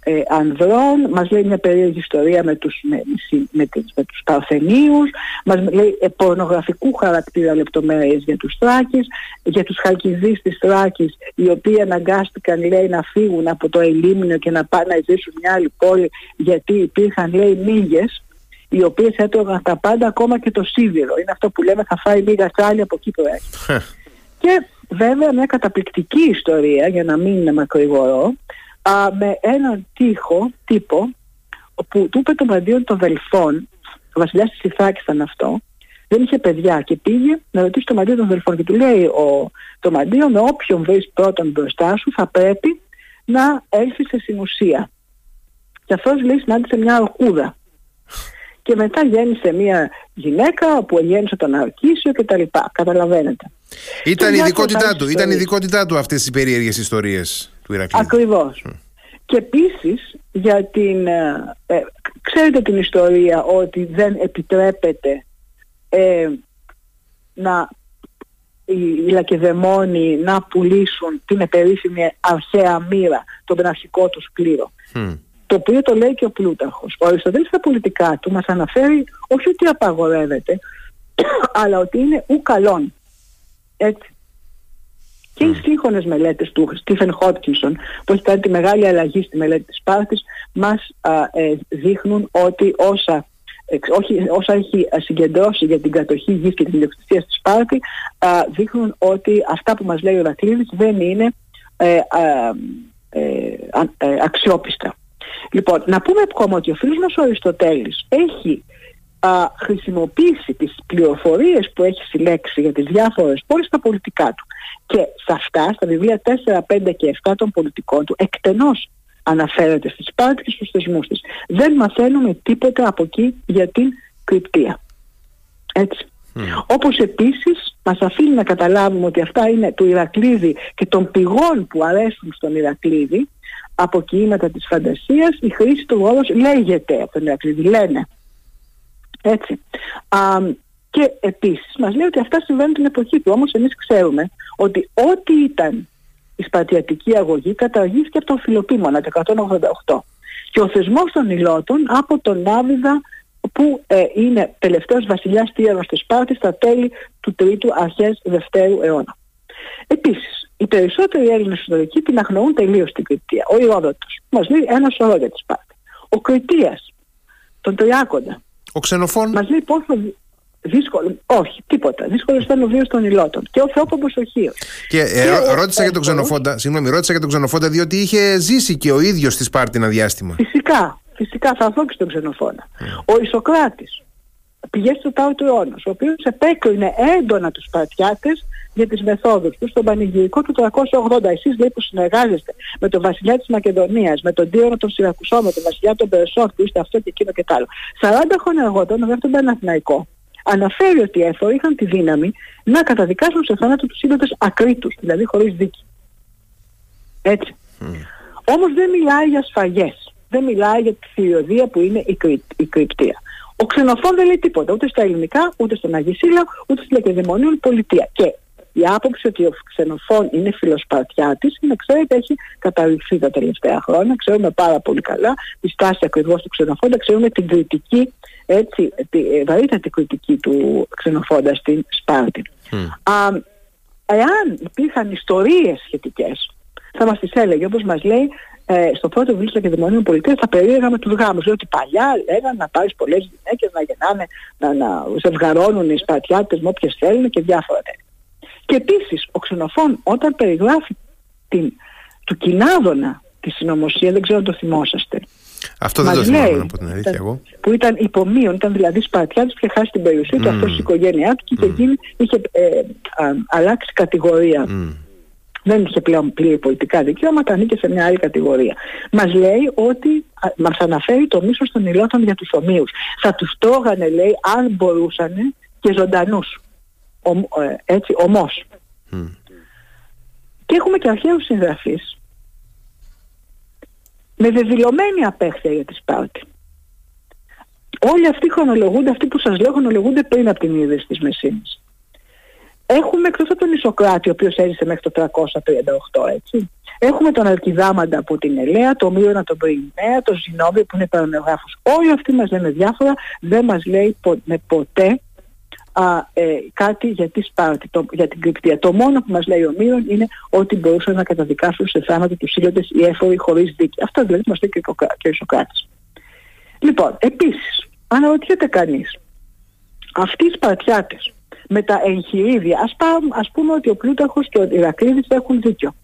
ε, ανδρών, μας λέει μια περίεργη ιστορία με τους, με, με, με τους Παρθενίους, μας λέει ε, πορνογραφικού χαρακτήρα λεπτομέρειες για τους Θράκης, για τους Χαλκιδείς της Θράκης, οι οποίοι αναγκάστηκαν λέει να φύγουν από το Ελίμνιο και να πάνε να ζήσουν μια άλλη πόλη γιατί υπήρχαν λέει μύγες οι οποίες έτρωγαν τα πάντα ακόμα και το σίδηρο. Είναι αυτό που λέμε θα φάει λίγα τσάλι από εκεί προέρχεται. και βέβαια μια καταπληκτική ιστορία για να μην είναι μακρηγορό α, με έναν τείχο, τύπο, όπου του είπε το μαντίον των Δελφών, ο βασιλιάς της Ιθάκης ήταν αυτό, δεν είχε παιδιά και πήγε να ρωτήσει το μαντίο των Δελφών και του λέει ο, το μαντίο με όποιον βρεις πρώτον μπροστά σου θα πρέπει να έλθει σε συνουσία. Και αυτός λέει συνάντησε μια αρκούδα. Και μετά γέννησε μια γυναίκα που γέννησε τον Αρκίσιο και τα λοιπά. Καταλαβαίνετε. Ήταν η ειδικότητά του, ήταν η ειδικότητά του αυτές τις περίεργες ιστορίες του Ηρακλή. Ακριβώς. Και επίσης για την... Ε, ε, ξέρετε την ιστορία ότι δεν επιτρέπεται ε, να οι Λακεδαιμόνιοι να πουλήσουν την επερίσιμη αρχαία μοίρα, τον αρχικό τους κλήρο. Το οποίο το λέει και ο Πλούταρχος. Ο Αριστοτέλης στα Πολιτικά του μας αναφέρει όχι ότι απαγορεύεται, <coughs> αλλά ότι είναι ου καλόν. Έτσι. Και οι σύγχρονες μελέτες του Στίφεν Χότκινσον που έχει κάνει τη μεγάλη αλλαγή στη μελέτη της Σπάρτης μας ε, δείχνουν ότι όσα όχι, όσα έχει συγκεντρώσει για την κατοχή γης και την ιδιοκτησία στη Σπάρτη δείχνουν ότι αυτά που μας λέει ο Ρακλήδης δεν είναι ε, ε, ε, αξιόπιστα. Λοιπόν, να πούμε ακόμα ότι ο φίλος μας ο Αριστοτέλης έχει α, χρησιμοποιήσει τις πληροφορίες που έχει συλλέξει για τις διάφορες πόλεις στα πολιτικά του. Και σε αυτά, στα βιβλία 4, 5 και 7 των πολιτικών του, εκτενώς αναφέρεται στη Σπάρτη και στους θεσμούς της. Δεν μαθαίνουμε τίποτα από εκεί για την κρυπτία. Έτσι. Mm. Όπως επίσης μας αφήνει να καταλάβουμε ότι αυτά είναι του Ηρακλήδη και των πηγών που αρέσουν στον Ηρακλήδη από κοίηματα της φαντασίας η χρήση του όρος λέγεται από τον Ηρακλήδη, λένε. Έτσι. Α, και επίσης μας λέει ότι αυτά συμβαίνουν την εποχή του. Όμως εμείς ξέρουμε ότι ό,τι ήταν η σπατιατική αγωγή καταργήθηκε από τον Φιλοπίμωνα το 188. Και ο θεσμός των Ιλώτων από τον Άβυδα που ε, είναι τελευταίος βασιλιάς Τύαρος της Σπάρτης στα τέλη του 3ου αρχές Δευτέρου αιώνα. Επίσης, οι περισσότεροι Έλληνες ιστορικοί την αγνοούν τελείως την Κριτία. Ο Ιόδοτος μας λέει ένα σωρό για τη Σπάρτη. Ο Κριτίας, τον Τριάκοντα. Ο Ξενοφών. Μας λέει πόσο δύσκολο, όχι, τίποτα. Δύσκολο ήταν ο βίος των υλότων. Και ο Θεόποπο ο Χίος. Και, ε, ρώτησα για τον Ξενοφόντα, συγγνώμη, ρώτησα για τον Ξενοφόντα, διότι είχε ζήσει και ο ίδιος στη Σπάρτη ένα διάστημα. Φυσικά, φυσικά θα έρθω και στον Ξενοφόντα. Mm. Ο Ισοκράτης πηγαίνει στο Τάο του αιώνας, ο οποίος επέκρινε έντονα τους Σπαρτιάτε για τις μεθόδους τους στον πανηγυρικό του 380. Εσείς λέει που συνεργάζεστε με τον βασιλιά της Μακεδονίας, με τον Τύρονα των Συρακουσών, με τον βασιλιά των Περσόφ, που είστε αυτό και εκείνο και τ' άλλο. 40 χρόνια αργότερα, με τον Παναθηναϊκό, αναφέρει ότι οι έφοροι είχαν τη δύναμη να καταδικάσουν σε θάνατο τους σύλλογες ακρίτους, δηλαδή χωρίς δίκη. Έτσι. Mm. Όμως δεν μιλάει για σφαγές. Δεν μιλάει για τη θηριωδία που είναι η, κρυ, η κρυπτία. Ο ξενοφών δεν λέει τίποτα ούτε στα ελληνικά, ούτε στον Αγισίλαιο, ούτε στην Λακεδαιμονίων πολιτεία. Και η άποψη ότι ο ξενοφών είναι φιλοσπαρτιάτης είναι, ξέρετε, έχει καταρριφθεί τα τελευταία χρόνια. Ξέρουμε πάρα πολύ καλά τη στάση ακριβώς του ξενοφόντα, ξέρουμε την κριτική έτσι, τη ε, βαρύτατη κριτική του ξενοφόντα στην Σπάρτη. Α, εάν υπήρχαν ιστορίες σχετικές, θα μας τις έλεγε, όπως μας λέει ε, στο πρώτο βιβλίο του Ακαδημονίου Πολιτεία, θα περίεργα με τους γάμους. Λέει ότι παλιά λέγανε να πάρεις πολλές γυναίκες, να γεννάνε, να, να ζευγαρώνουν οι Σπαρτιάτες με όποιες θέλουν και διάφορα τέτοια. Και επίσης ο Ξενοφών όταν περιγράφει την, του κοινάδωνα τη συνωμοσία, δεν ξέρω αν το θυμόσαστε, αυτό δεν το θυμάμαι από την αλήθεια εγώ. Που ήταν υπομείων, ήταν δηλαδή Σπαρτιάτης που είχε χάσει την περιουσία του, mm. αυτός η οικογένειά του και είχε, γίνει, είχε ε, α, αλλάξει κατηγορία. Mm. Δεν είχε πλέον πλήρη πολιτικά δικαιώματα, ανήκε σε μια άλλη κατηγορία. Μας λέει ότι μας αναφέρει το μίσος των υλότων για τους ομοίους. Θα τους τρώγανε, λέει, αν μπορούσαν και ζωντανούς. Ε, έτσι, ομός. Mm. Και έχουμε και αρχαίους συγγραφείς με δεδηλωμένη απέχθεια για τη Σπάρτη. Όλοι αυτοί χρονολογούνται, αυτοί που σας λέω χρονολογούνται πριν από την είδηση της Μεσίνης. Έχουμε εκτός από τον Ισοκράτη, ο οποίος έζησε μέχρι το 338, έτσι. Έχουμε τον Αλκιδάμαντα από την Ελέα, τον Μύρονα τον Πρινέα, τον Ζηνόβιο που είναι παρονεογράφος. Όλοι αυτοί μας λένε διάφορα, δεν μας λέει με ποτέ α, ε, κάτι για τη Σπάρτη, το, για την κρυπτία. Το μόνο που μας λέει ο Μύρον είναι ότι μπορούσαν να καταδικάσουν σε θάνατο τους σύλλοντες οι έφοροι χωρίς δίκη. Αυτό δηλαδή μας λέει και ο, και ο Ισοκράτης. Λοιπόν, επίσης, αναρωτιέται κανείς, αυτοί οι Σπαρτιάτες με τα εγχειρίδια, ας, ας πούμε ότι ο Πλούταρχος και ο Ηρακλήδης έχουν δίκιο.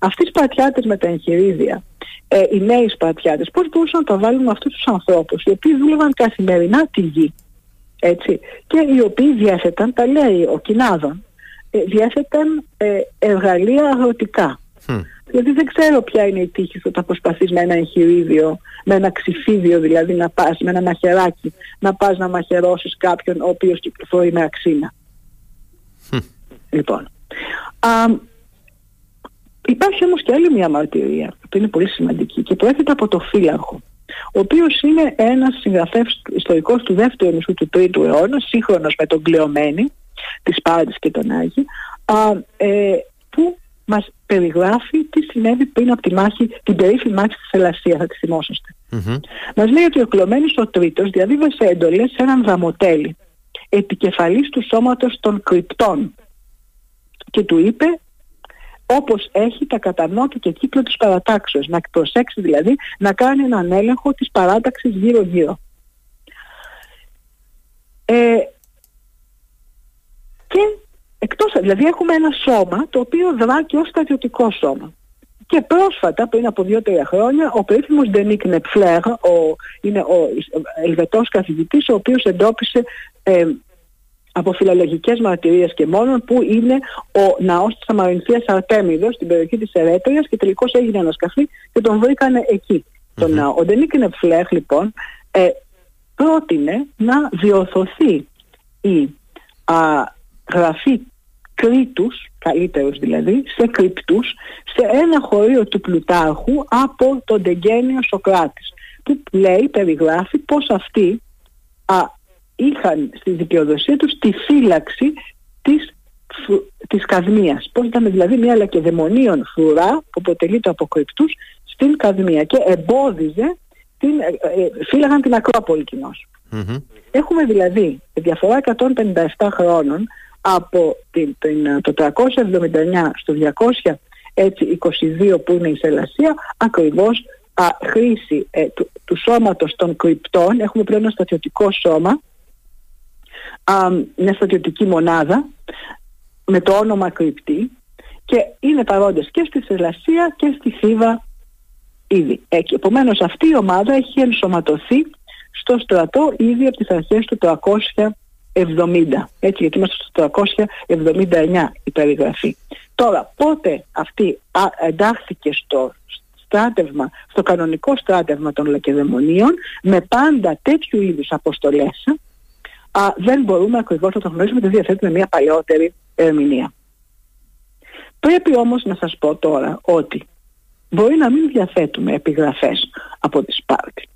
Αυτοί οι Σπαρτιάτες με τα εγχειρίδια, ε, οι νέοι Σπαρτιάτες, πώς μπορούσαν να τα βάλουν με αυτούς τους ανθρώπους, οι οποίοι δούλευαν καθημερινά τη γη έτσι, και οι οποίοι διέθεταν, τα λέει ο Κινάδων, ε, διέθεταν ε, εργαλεία αγροτικά. Δηλαδή δεν ξέρω ποια είναι η τύχη όταν προσπαθείς με ένα εγχειρίδιο, με ένα ξυφίδιο δηλαδή να πας, με ένα μαχαιράκι, να πας να μαχαιρώσεις κάποιον ο οποίος κυκλοφορεί με αξίνα. Λοιπόν. Α, υπάρχει όμως και άλλη μια μαρτυρία που είναι πολύ σημαντική και προέρχεται από το φύλαρχο ο οποίος είναι ένας συγγραφέας ιστορικός του δεύτερου μισού του τρίτου αιώνα, σύγχρονος με τον Κλεωμένη, της Πάρτης και τον Άγη, α, ε, που μας περιγράφει τι συνέβη πριν από τη μάχη, την περίφημη μάχη της Ελασία, θα τη θυμόσαστε. Mm-hmm. Μας λέει ότι ο Κλεωμένης ο τρίτος διαβίβασε εντολές σε έναν δαμοτέλη, επικεφαλής του σώματος των κρυπτών και του είπε όπως έχει τα κατά και κύκλο της παρατάξεως. Να προσέξει δηλαδή να κάνει έναν έλεγχο της παράταξης γύρω-γύρω. Ε, και εκτός, δηλαδή έχουμε ένα σώμα το οποίο δρά και ως στρατιωτικό σώμα. Και πρόσφατα, πριν από δύο-τρία χρόνια, ο περίφημος Ντενίκ Νεπφλέρ, ο, είναι ο Ελβετός καθηγητής, ο οποίος εντόπισε ε, από φιλολογικές μαρτυρίες και μόνο που είναι ο ναός της Αμαρινθίας Αρτέμιδος στην περιοχή της Ερέτριας και τελικώς έγινε ανασκαφή και τον βρήκανε εκεί τον ναό. Ο Ντενίκ Φλέχ λοιπόν ε, πρότεινε να διορθωθεί η γραφεί κρήτους, καλύτερους δηλαδή, σε κρυπτούς, σε ένα χωρίο του Πλουτάρχου από τον Τεγγένιο Σοκράτης, που λέει, περιγράφει πως αυτοί α, είχαν στη δικαιοδοσία τους τη φύλαξη της, της καδμίας. Πώς ήταν δηλαδή μια λακεδαιμονίων φρουρά που αποτελείται από κρυπτούς στην καδμία και εμπόδιζε την, ε, ε, φύλαγαν την Ακρόπολη Έχουμε δηλαδή διαφορά 157 χρόνων από την, την, το 379 στο 222 που είναι η Σελασία ακριβώς α, χρήση ε, του, του σώματος των κρυπτών. Έχουμε πλέον ένα στρατιωτικό σώμα α, μια στρατιωτική μονάδα με το όνομα κρυπτή και είναι παρόντες και στη Σελασία και στη Θήβα ήδη. Ε, επομένως αυτή η ομάδα έχει ενσωματωθεί στο στρατό ήδη από τις αρχές του 370. Έτσι, γιατί είμαστε στο 379 η περιγραφή. Τώρα, πότε αυτή εντάχθηκε στο στράτευμα, στο κανονικό στράτευμα των Λακεδαιμονίων με πάντα τέτοιου είδους αποστολές α, δεν μπορούμε ακριβώς να το γνωρίσουμε γιατί διαθέτουμε μια παλαιότερη ερμηνεία. Πρέπει όμως να σας πω τώρα ότι μπορεί να μην διαθέτουμε επιγραφές από τη Σπάρτη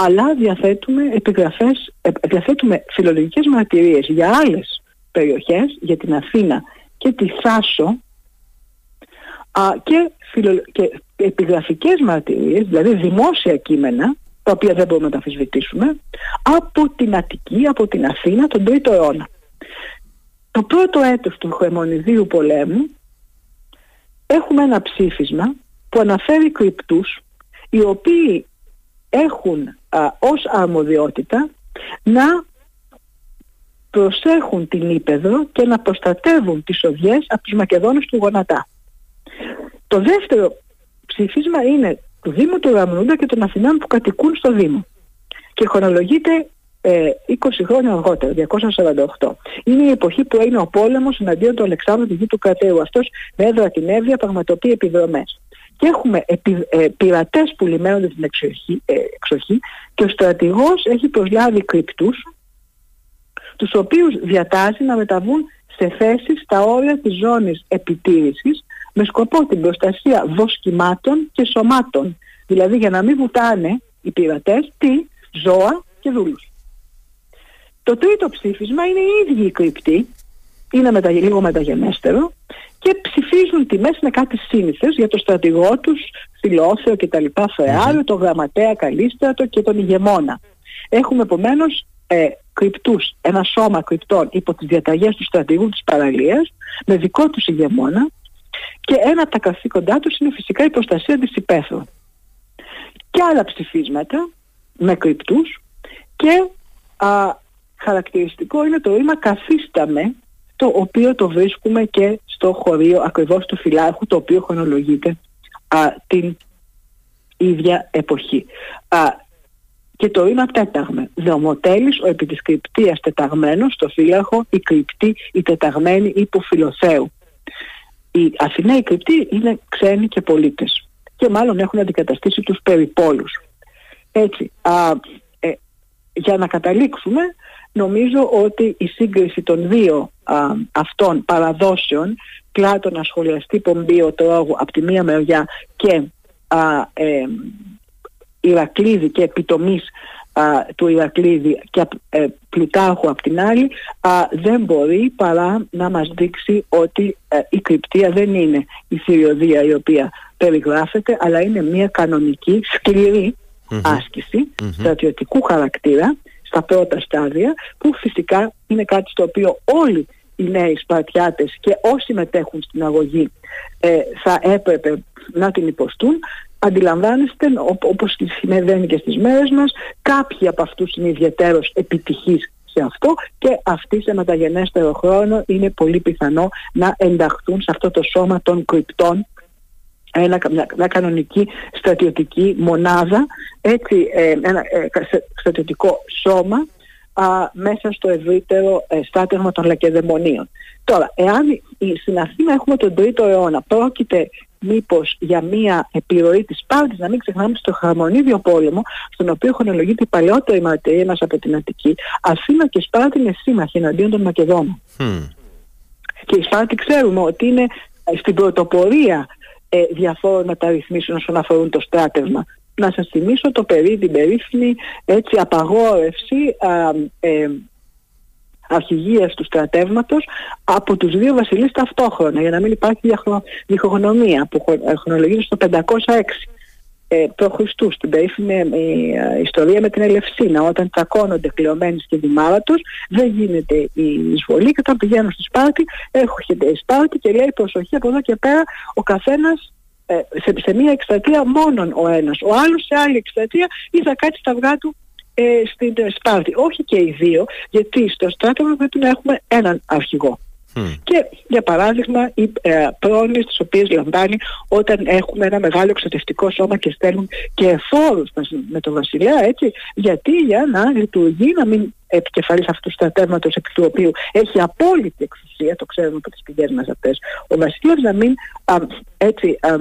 αλλά διαθέτουμε επιγραφές, ε, διαθέτουμε φιλολογικές μαρτυρίες για άλλες περιοχές, για την Αθήνα και τη Θάσο α, και, φιλο, και επιγραφικές μαρτυρίες, δηλαδή δημόσια κείμενα, τα οποία δεν μπορούμε να τα αμφισβητήσουμε, από την Αττική, από την Αθήνα, τον 3ο αιώνα. Το πρώτο έτος του Χρεμονιδίου πολέμου έχουμε ένα ψήφισμα που αναφέρει κρυπτούς οι οποίοι έχουν α, ως αρμοδιότητα να προσέχουν την Ήπεδρο και να προστατεύουν τις οδιές από τους Μακεδόνες του Γονατά. Το δεύτερο ψήφισμα είναι του Δήμου του Ραμνούντα και των Αθηνών που κατοικούν στο Δήμο και χρονολογείται ε, 20 χρόνια αργότερα, 248. Είναι η εποχή που έγινε ο πόλεμος εναντίον του Αλεξάνδρου του γη του κρατέου. Αυτός με έδρα την Εύβοια πραγματοποιεί επιδρομές και έχουμε επι, ε, πειρατές που λιμένονται στην εξοχή, ε, εξοχή και ο στρατηγός έχει προσλάβει κρυπτούς τους οποίους διατάζει να μεταβούν σε θέσεις στα όρια της ζώνης επιτήρησης με σκοπό την προστασία βοσκημάτων και σωμάτων. Δηλαδή για να μην βουτάνε οι πειρατές τι, ζώα και δούλους. Το τρίτο ψήφισμα είναι οι ίδιοι οι κρυπτοί, είναι μετα, λίγο μεταγενέστερο και ψηφίζουν τιμές με κάτι σύνηθες για το στρατηγό τους, φιλόθεο και τα λοιπά φεάριο, το γραμματέα καλίστρατο και τον ηγεμόνα. Έχουμε επομένως ε, κρυπτούς, ένα σώμα κρυπτών υπό τις διαταγές του στρατηγού της παραλίας με δικό τους ηγεμόνα και ένα από τα καθήκοντά τους είναι φυσικά η προστασία της υπαίθρου. Και άλλα ψηφίσματα με κρυπτούς και α, χαρακτηριστικό είναι το ρήμα καθίσταμε το οποίο το βρίσκουμε και στο χωρίο ακριβώς του φυλάρχου το οποίο χρονολογείται α, την ίδια εποχή. Α, και το είναι τέταγμε. Δεομοτέλης, ο επί της κρυπτίας τεταγμένος, στο φύλαχο, η κρυπτή, η τεταγμένη υπό φιλοθέου. Οι Αθηναίοι κρυπτοί είναι ξένοι και πολίτες και μάλλον έχουν αντικαταστήσει τους περιπόλους. Έτσι, α, ε, για να καταλήξουμε νομίζω ότι η σύγκριση των δύο αυτών παραδόσεων Πλάτωνα σχολιαστή πομπίο τρόγου από τη μία μεριά και α, ε, Ηρακλήδη και επιτομής του Ηρακλήδη και ε, Πλουτάρχου από την άλλη δεν μπορεί παρά να μας δείξει ότι ε, η κρυπτία δεν είναι η θηριωδία η οποία περιγράφεται αλλά είναι μια κανονική άσκηση στρατιωτικού χαρακτήρα στα πρώτα στάδια που φυσικά είναι κάτι στο οποίο όλοι οι νέοι Σπαρτιάτες και όσοι μετέχουν στην αγωγή ε, θα έπρεπε να την υποστούν αντιλαμβάνεστε όπως συμβαίνει και στις μέρες μας κάποιοι από αυτούς είναι ιδιαίτερος επιτυχείς σε αυτό και αυτοί σε μεταγενέστερο χρόνο είναι πολύ πιθανό να ενταχθούν σε αυτό το σώμα των κρυπτών ένα, μια, κανονική στρατιωτική μονάδα έτσι, ε, ένα ε, στρατιωτικό σώμα α, μέσα στο ευρύτερο ε, στάτευμα των Λακεδαιμονίων. Τώρα, εάν στην Αθήνα έχουμε τον 3ο αιώνα, πρόκειται μήπως για μια επιρροή της Σπάρτης, να μην ξεχνάμε στο Χαρμονίδιο πόλεμο, στον οποίο χρονολογείται η παλαιότερη μαρτυρία μας από την Αττική, Αθήνα και Σπάρτη είναι σύμμαχοι εναντίον των Μακεδόνων. Και η Σπάρτη ξέρουμε ότι είναι στην πρωτοπορία ε, διαφόρων μεταρρυθμίσεων όσον αφορούν το στράτευμα. Να σας θυμίσω το περί την περίφημη έτσι, απαγόρευση α, ε, αρχηγίας του στρατεύματος από τους δύο βασιλείς ταυτόχρονα για να μην υπάρχει διχογνωμία που ε, χρονολογείται στο 506 ε, π.Χ. στην περίφημη ε, ιστορία με την Ελευσίνα όταν τσακώνονται κλειωμένοι στη δημάρα τους δεν γίνεται η εισβολή και όταν πηγαίνουν στη Σπάρτη έρχονται η Σπάρτη και λέει προσοχή από εδώ και πέρα ο καθένας ε, σε, σε μία εκστρατεία μόνον ο ένας ο άλλος σε άλλη εκστρατεία ή θα κάτσει στα αυγά του ε, στην Σπάρτη. Όχι και οι δύο γιατί στο στράτευμα πρέπει να έχουμε έναν αρχηγό. Και για παράδειγμα οι ε, πρόνοιες τις οποίες λαμβάνει όταν έχουμε ένα μεγάλο εξωτευτικό σώμα και στέλνουν και φόρους με τον βασιλέα έτσι γιατί για να λειτουργεί να μην επικεφαλής αυτού του στρατεύματος επί του οποίου έχει απόλυτη εξουσία το ξέρουμε από τις πηγές μας αυτές ο βασιλεύς να μην α, έτσι α,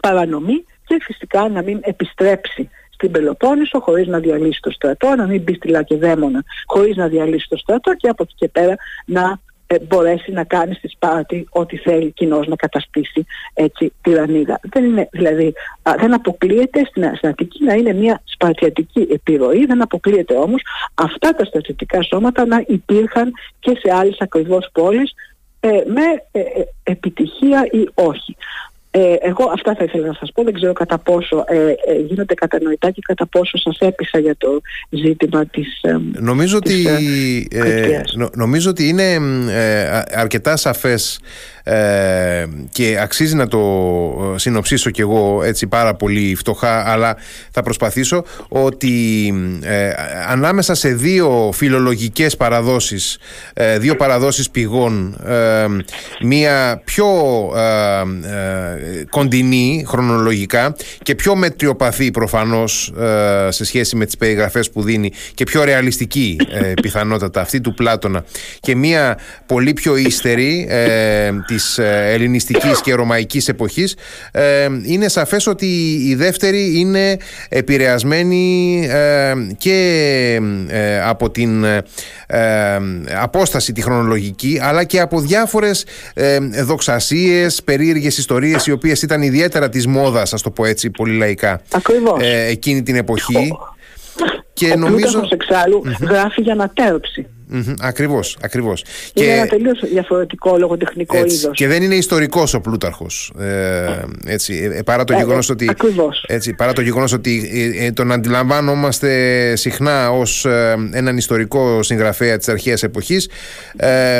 παρανομεί και φυσικά να μην επιστρέψει στην Πελοπόννησο χωρίς να διαλύσει το στρατό, να μην μπει στη Λακεδαίμονα χωρίς να διαλύσει το στρατό και από εκεί και πέρα να ε, μπορέσει να κάνει στη Σπάρτη ό,τι θέλει κοινώς να καταστήσει έτσι τυραννίδα. Δεν είναι, δηλαδή, δεν αποκλείεται στην, στην να είναι μια σπαρτιατική επιρροή, δεν αποκλείεται όμως αυτά τα στρατιωτικά σώματα να υπήρχαν και σε άλλες ακριβώς πόλεις ε, με ε, ε, επιτυχία ή όχι. Ε, εγώ αυτά θα ήθελα να σας πω, δεν ξέρω κατά πόσο ε, ε, γίνονται κατανοητά και κατά πόσο σας έπεισα για το ζήτημα της Νομίζω, ότι, νομίζω ότι είναι αρκετά σαφές ε, και αξίζει να το ε, συνοψίσω κι εγώ έτσι πάρα πολύ φτωχά αλλά θα προσπαθήσω ότι ε, ανάμεσα σε δύο φιλολογικές παραδόσεις δύο παραδόσεις πηγών μία πιο κοντινή χρονολογικά και πιο μετριοπαθή προφανώς σε σχέση με τις περιγραφές που δίνει και πιο ρεαλιστική πιθανότατα αυτή του Πλάτωνα και μία πολύ πιο ύστερη της ε, ελληνιστικής και ρωμαϊκής εποχής ε, είναι σαφές ότι η δεύτερη είναι επηρεασμένη ε, και από την απόσταση τη χρονολογική αλλά και από διάφορες δοξασίες, περίεργες ιστορίες οι οποίες ήταν ιδιαίτερα της μόδας, ας το πω έτσι πολύ λαϊκά, εκείνη την εποχή. Και ο νομίζω... εξάλλου γράφει για ανατέρψη. Mm-hmm, ακριβώς, ακριβώς. Είναι και... ένα τελείως διαφορετικό λογοτεχνικό είδος. Και δεν είναι ιστορικός ο Πλούταρχος. Ε, έτσι, ε, παρά το ε, γεγονός ότι. Έτσι, παρά το γεγονός ότι ε, ε, τον αντιλαμβάνομαστε συχνά ως έναν ιστορικό συγγραφέα της αρχαίας εποχής,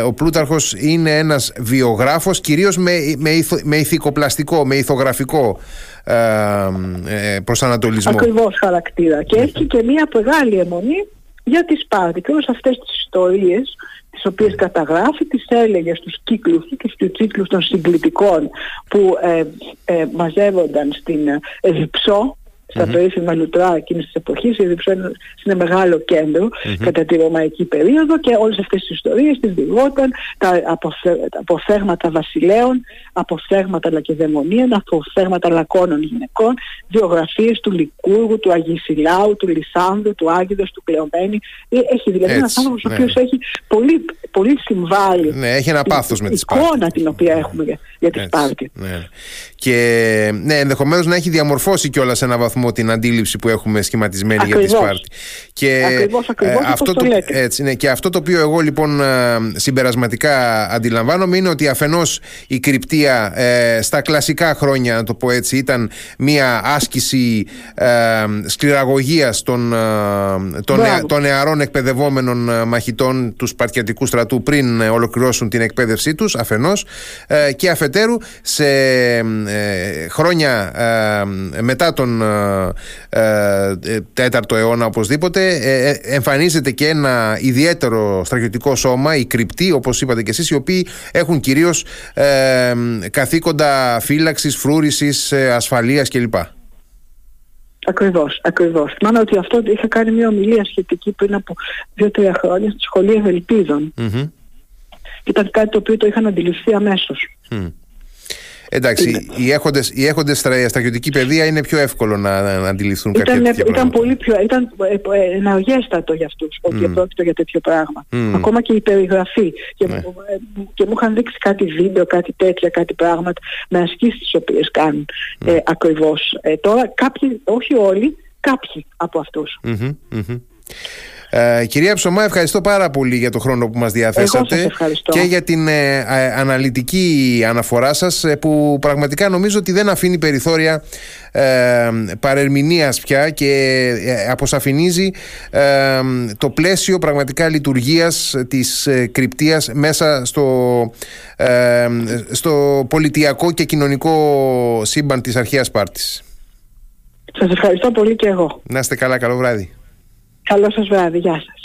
ο Πλούταρχος είναι ένας βιογράφος, κυρίως με, με, με ηθικοπλαστικό, με ηθογραφικό προσανατολισμό. Ακριβώς χαρακτήρα. Και έχει και μια μεγάλη αιμονή για τη Σπάρτη και όλες αυτές τις ιστορίες τις οποίες καταγράφει, τις έλεγε στους κύκλους και στους κύκλους των συγκλητικών που ε, ε, μαζεύονταν στην Εδιψό στα mm-hmm. περίφημα λουτρά εκείνης της εποχής, η Διψό είναι μεγάλο κατά τη ρωμαϊκή περίοδο και όλες αυτές τις ιστορίες τις διηγόταν, τα, αποφθέγματα βασιλέων, αποφθέγματα λακεδαιμονίων, αποφθέγματα λακώνων γυναικών, βιογραφίες του Λικούργου, του Αγισιλάου, του Λισάνδρου, του Άγιδος, του Κλεωμένη. Ε, έχει δηλαδή ένας άνθρωπος ο ναι. οποίος έχει πολύ, πολύ συμβάλει ναι, έχει ένα πάθος με τη εικόνα την οποία έχουμε για, για τη Σπάρτη. Ναι. Και ναι, ενδεχομένως να έχει διαμορφώσει κιόλας σε ένα βαθμό την αντίληψη που έχουμε σχηματισμένη για τη Σπάρτη. Και ακριβώς, ακριβώς, ε, αυτό, το, έτσι, ναι, και αυτό το οποίο εγώ λοιπόν ε, συμπερασματικά αντιλαμβάνομαι είναι ότι αφενός η κρυπτία ε, στα κλασικά χρόνια, να το πω έτσι, ήταν μια άσκηση ε, σκληραγωγίας των, ε, των, των νεαρών εκπαιδευόμενων μαχητών του Σπαρτιατικού στρατού πριν ολοκληρώσουν την εκπαίδευσή τους αφενός. Και αφετέρου σε χρόνια μετά τον ε, ε, τέταρτο αιώνα οπωσδήποτε ε, εμφανίζεται και ένα ιδιαίτερο στρατιωτικό σώμα, οι κρυπτοί όπως είπατε και εσείς οι οποίοι έχουν κυρίως καθήκοντα φύλαξης, φρούρησης, ασφαλείας κλπ. Ακριβώς, ακριβώς. Θυμάμαι ότι αυτό είχα κάνει μια ομιλία σχετική πριν από δύο-τρία χρόνια στη σχολή Ευελπίδων. Mm-hmm. Ήταν κάτι το οποίο το είχαν αντιληφθεί αμέσως. Εντάξει, οι έχοντε οι έχοντες στρατιωτική παιδεία είναι πιο εύκολο να, να αντιληφθούν ήταν, κάποια τέτοια Ήταν πολύ πιο. ήταν ε, εναργέστατο για αυτούς ότι mm. πρόκειται για τέτοιο πράγμα. Ακόμα και η περιγραφή. Και, ναι. μου, και μου είχαν δείξει κάτι βίντεο, κάτι τέτοια, κάτι πράγματα με ασκήσεις τις οποίες κάνουν mm. ε, ακριβώς. Ε, τώρα κάποιοι, όχι όλοι, κάποιοι από αυτούς. Ε, κυρία Ψωμά, ευχαριστώ πάρα πολύ για το χρόνο που μας διαθέσατε και για την ε, αναλυτική αναφορά σας ε, που πραγματικά νομίζω ότι δεν αφήνει περιθώρια ε, παρερμηνίας πια και ε, αποσαφηνίζει το πλαίσιο πραγματικά λειτουργίας της κρυπτίας μέσα στο, στο πολιτιακό και κοινωνικό σύμπαν της αρχαίας Πάρτης. Σας ευχαριστώ πολύ και εγώ. Να είστε καλά, καλό βράδυ. Καλό σας βράδυ. Γεια σας.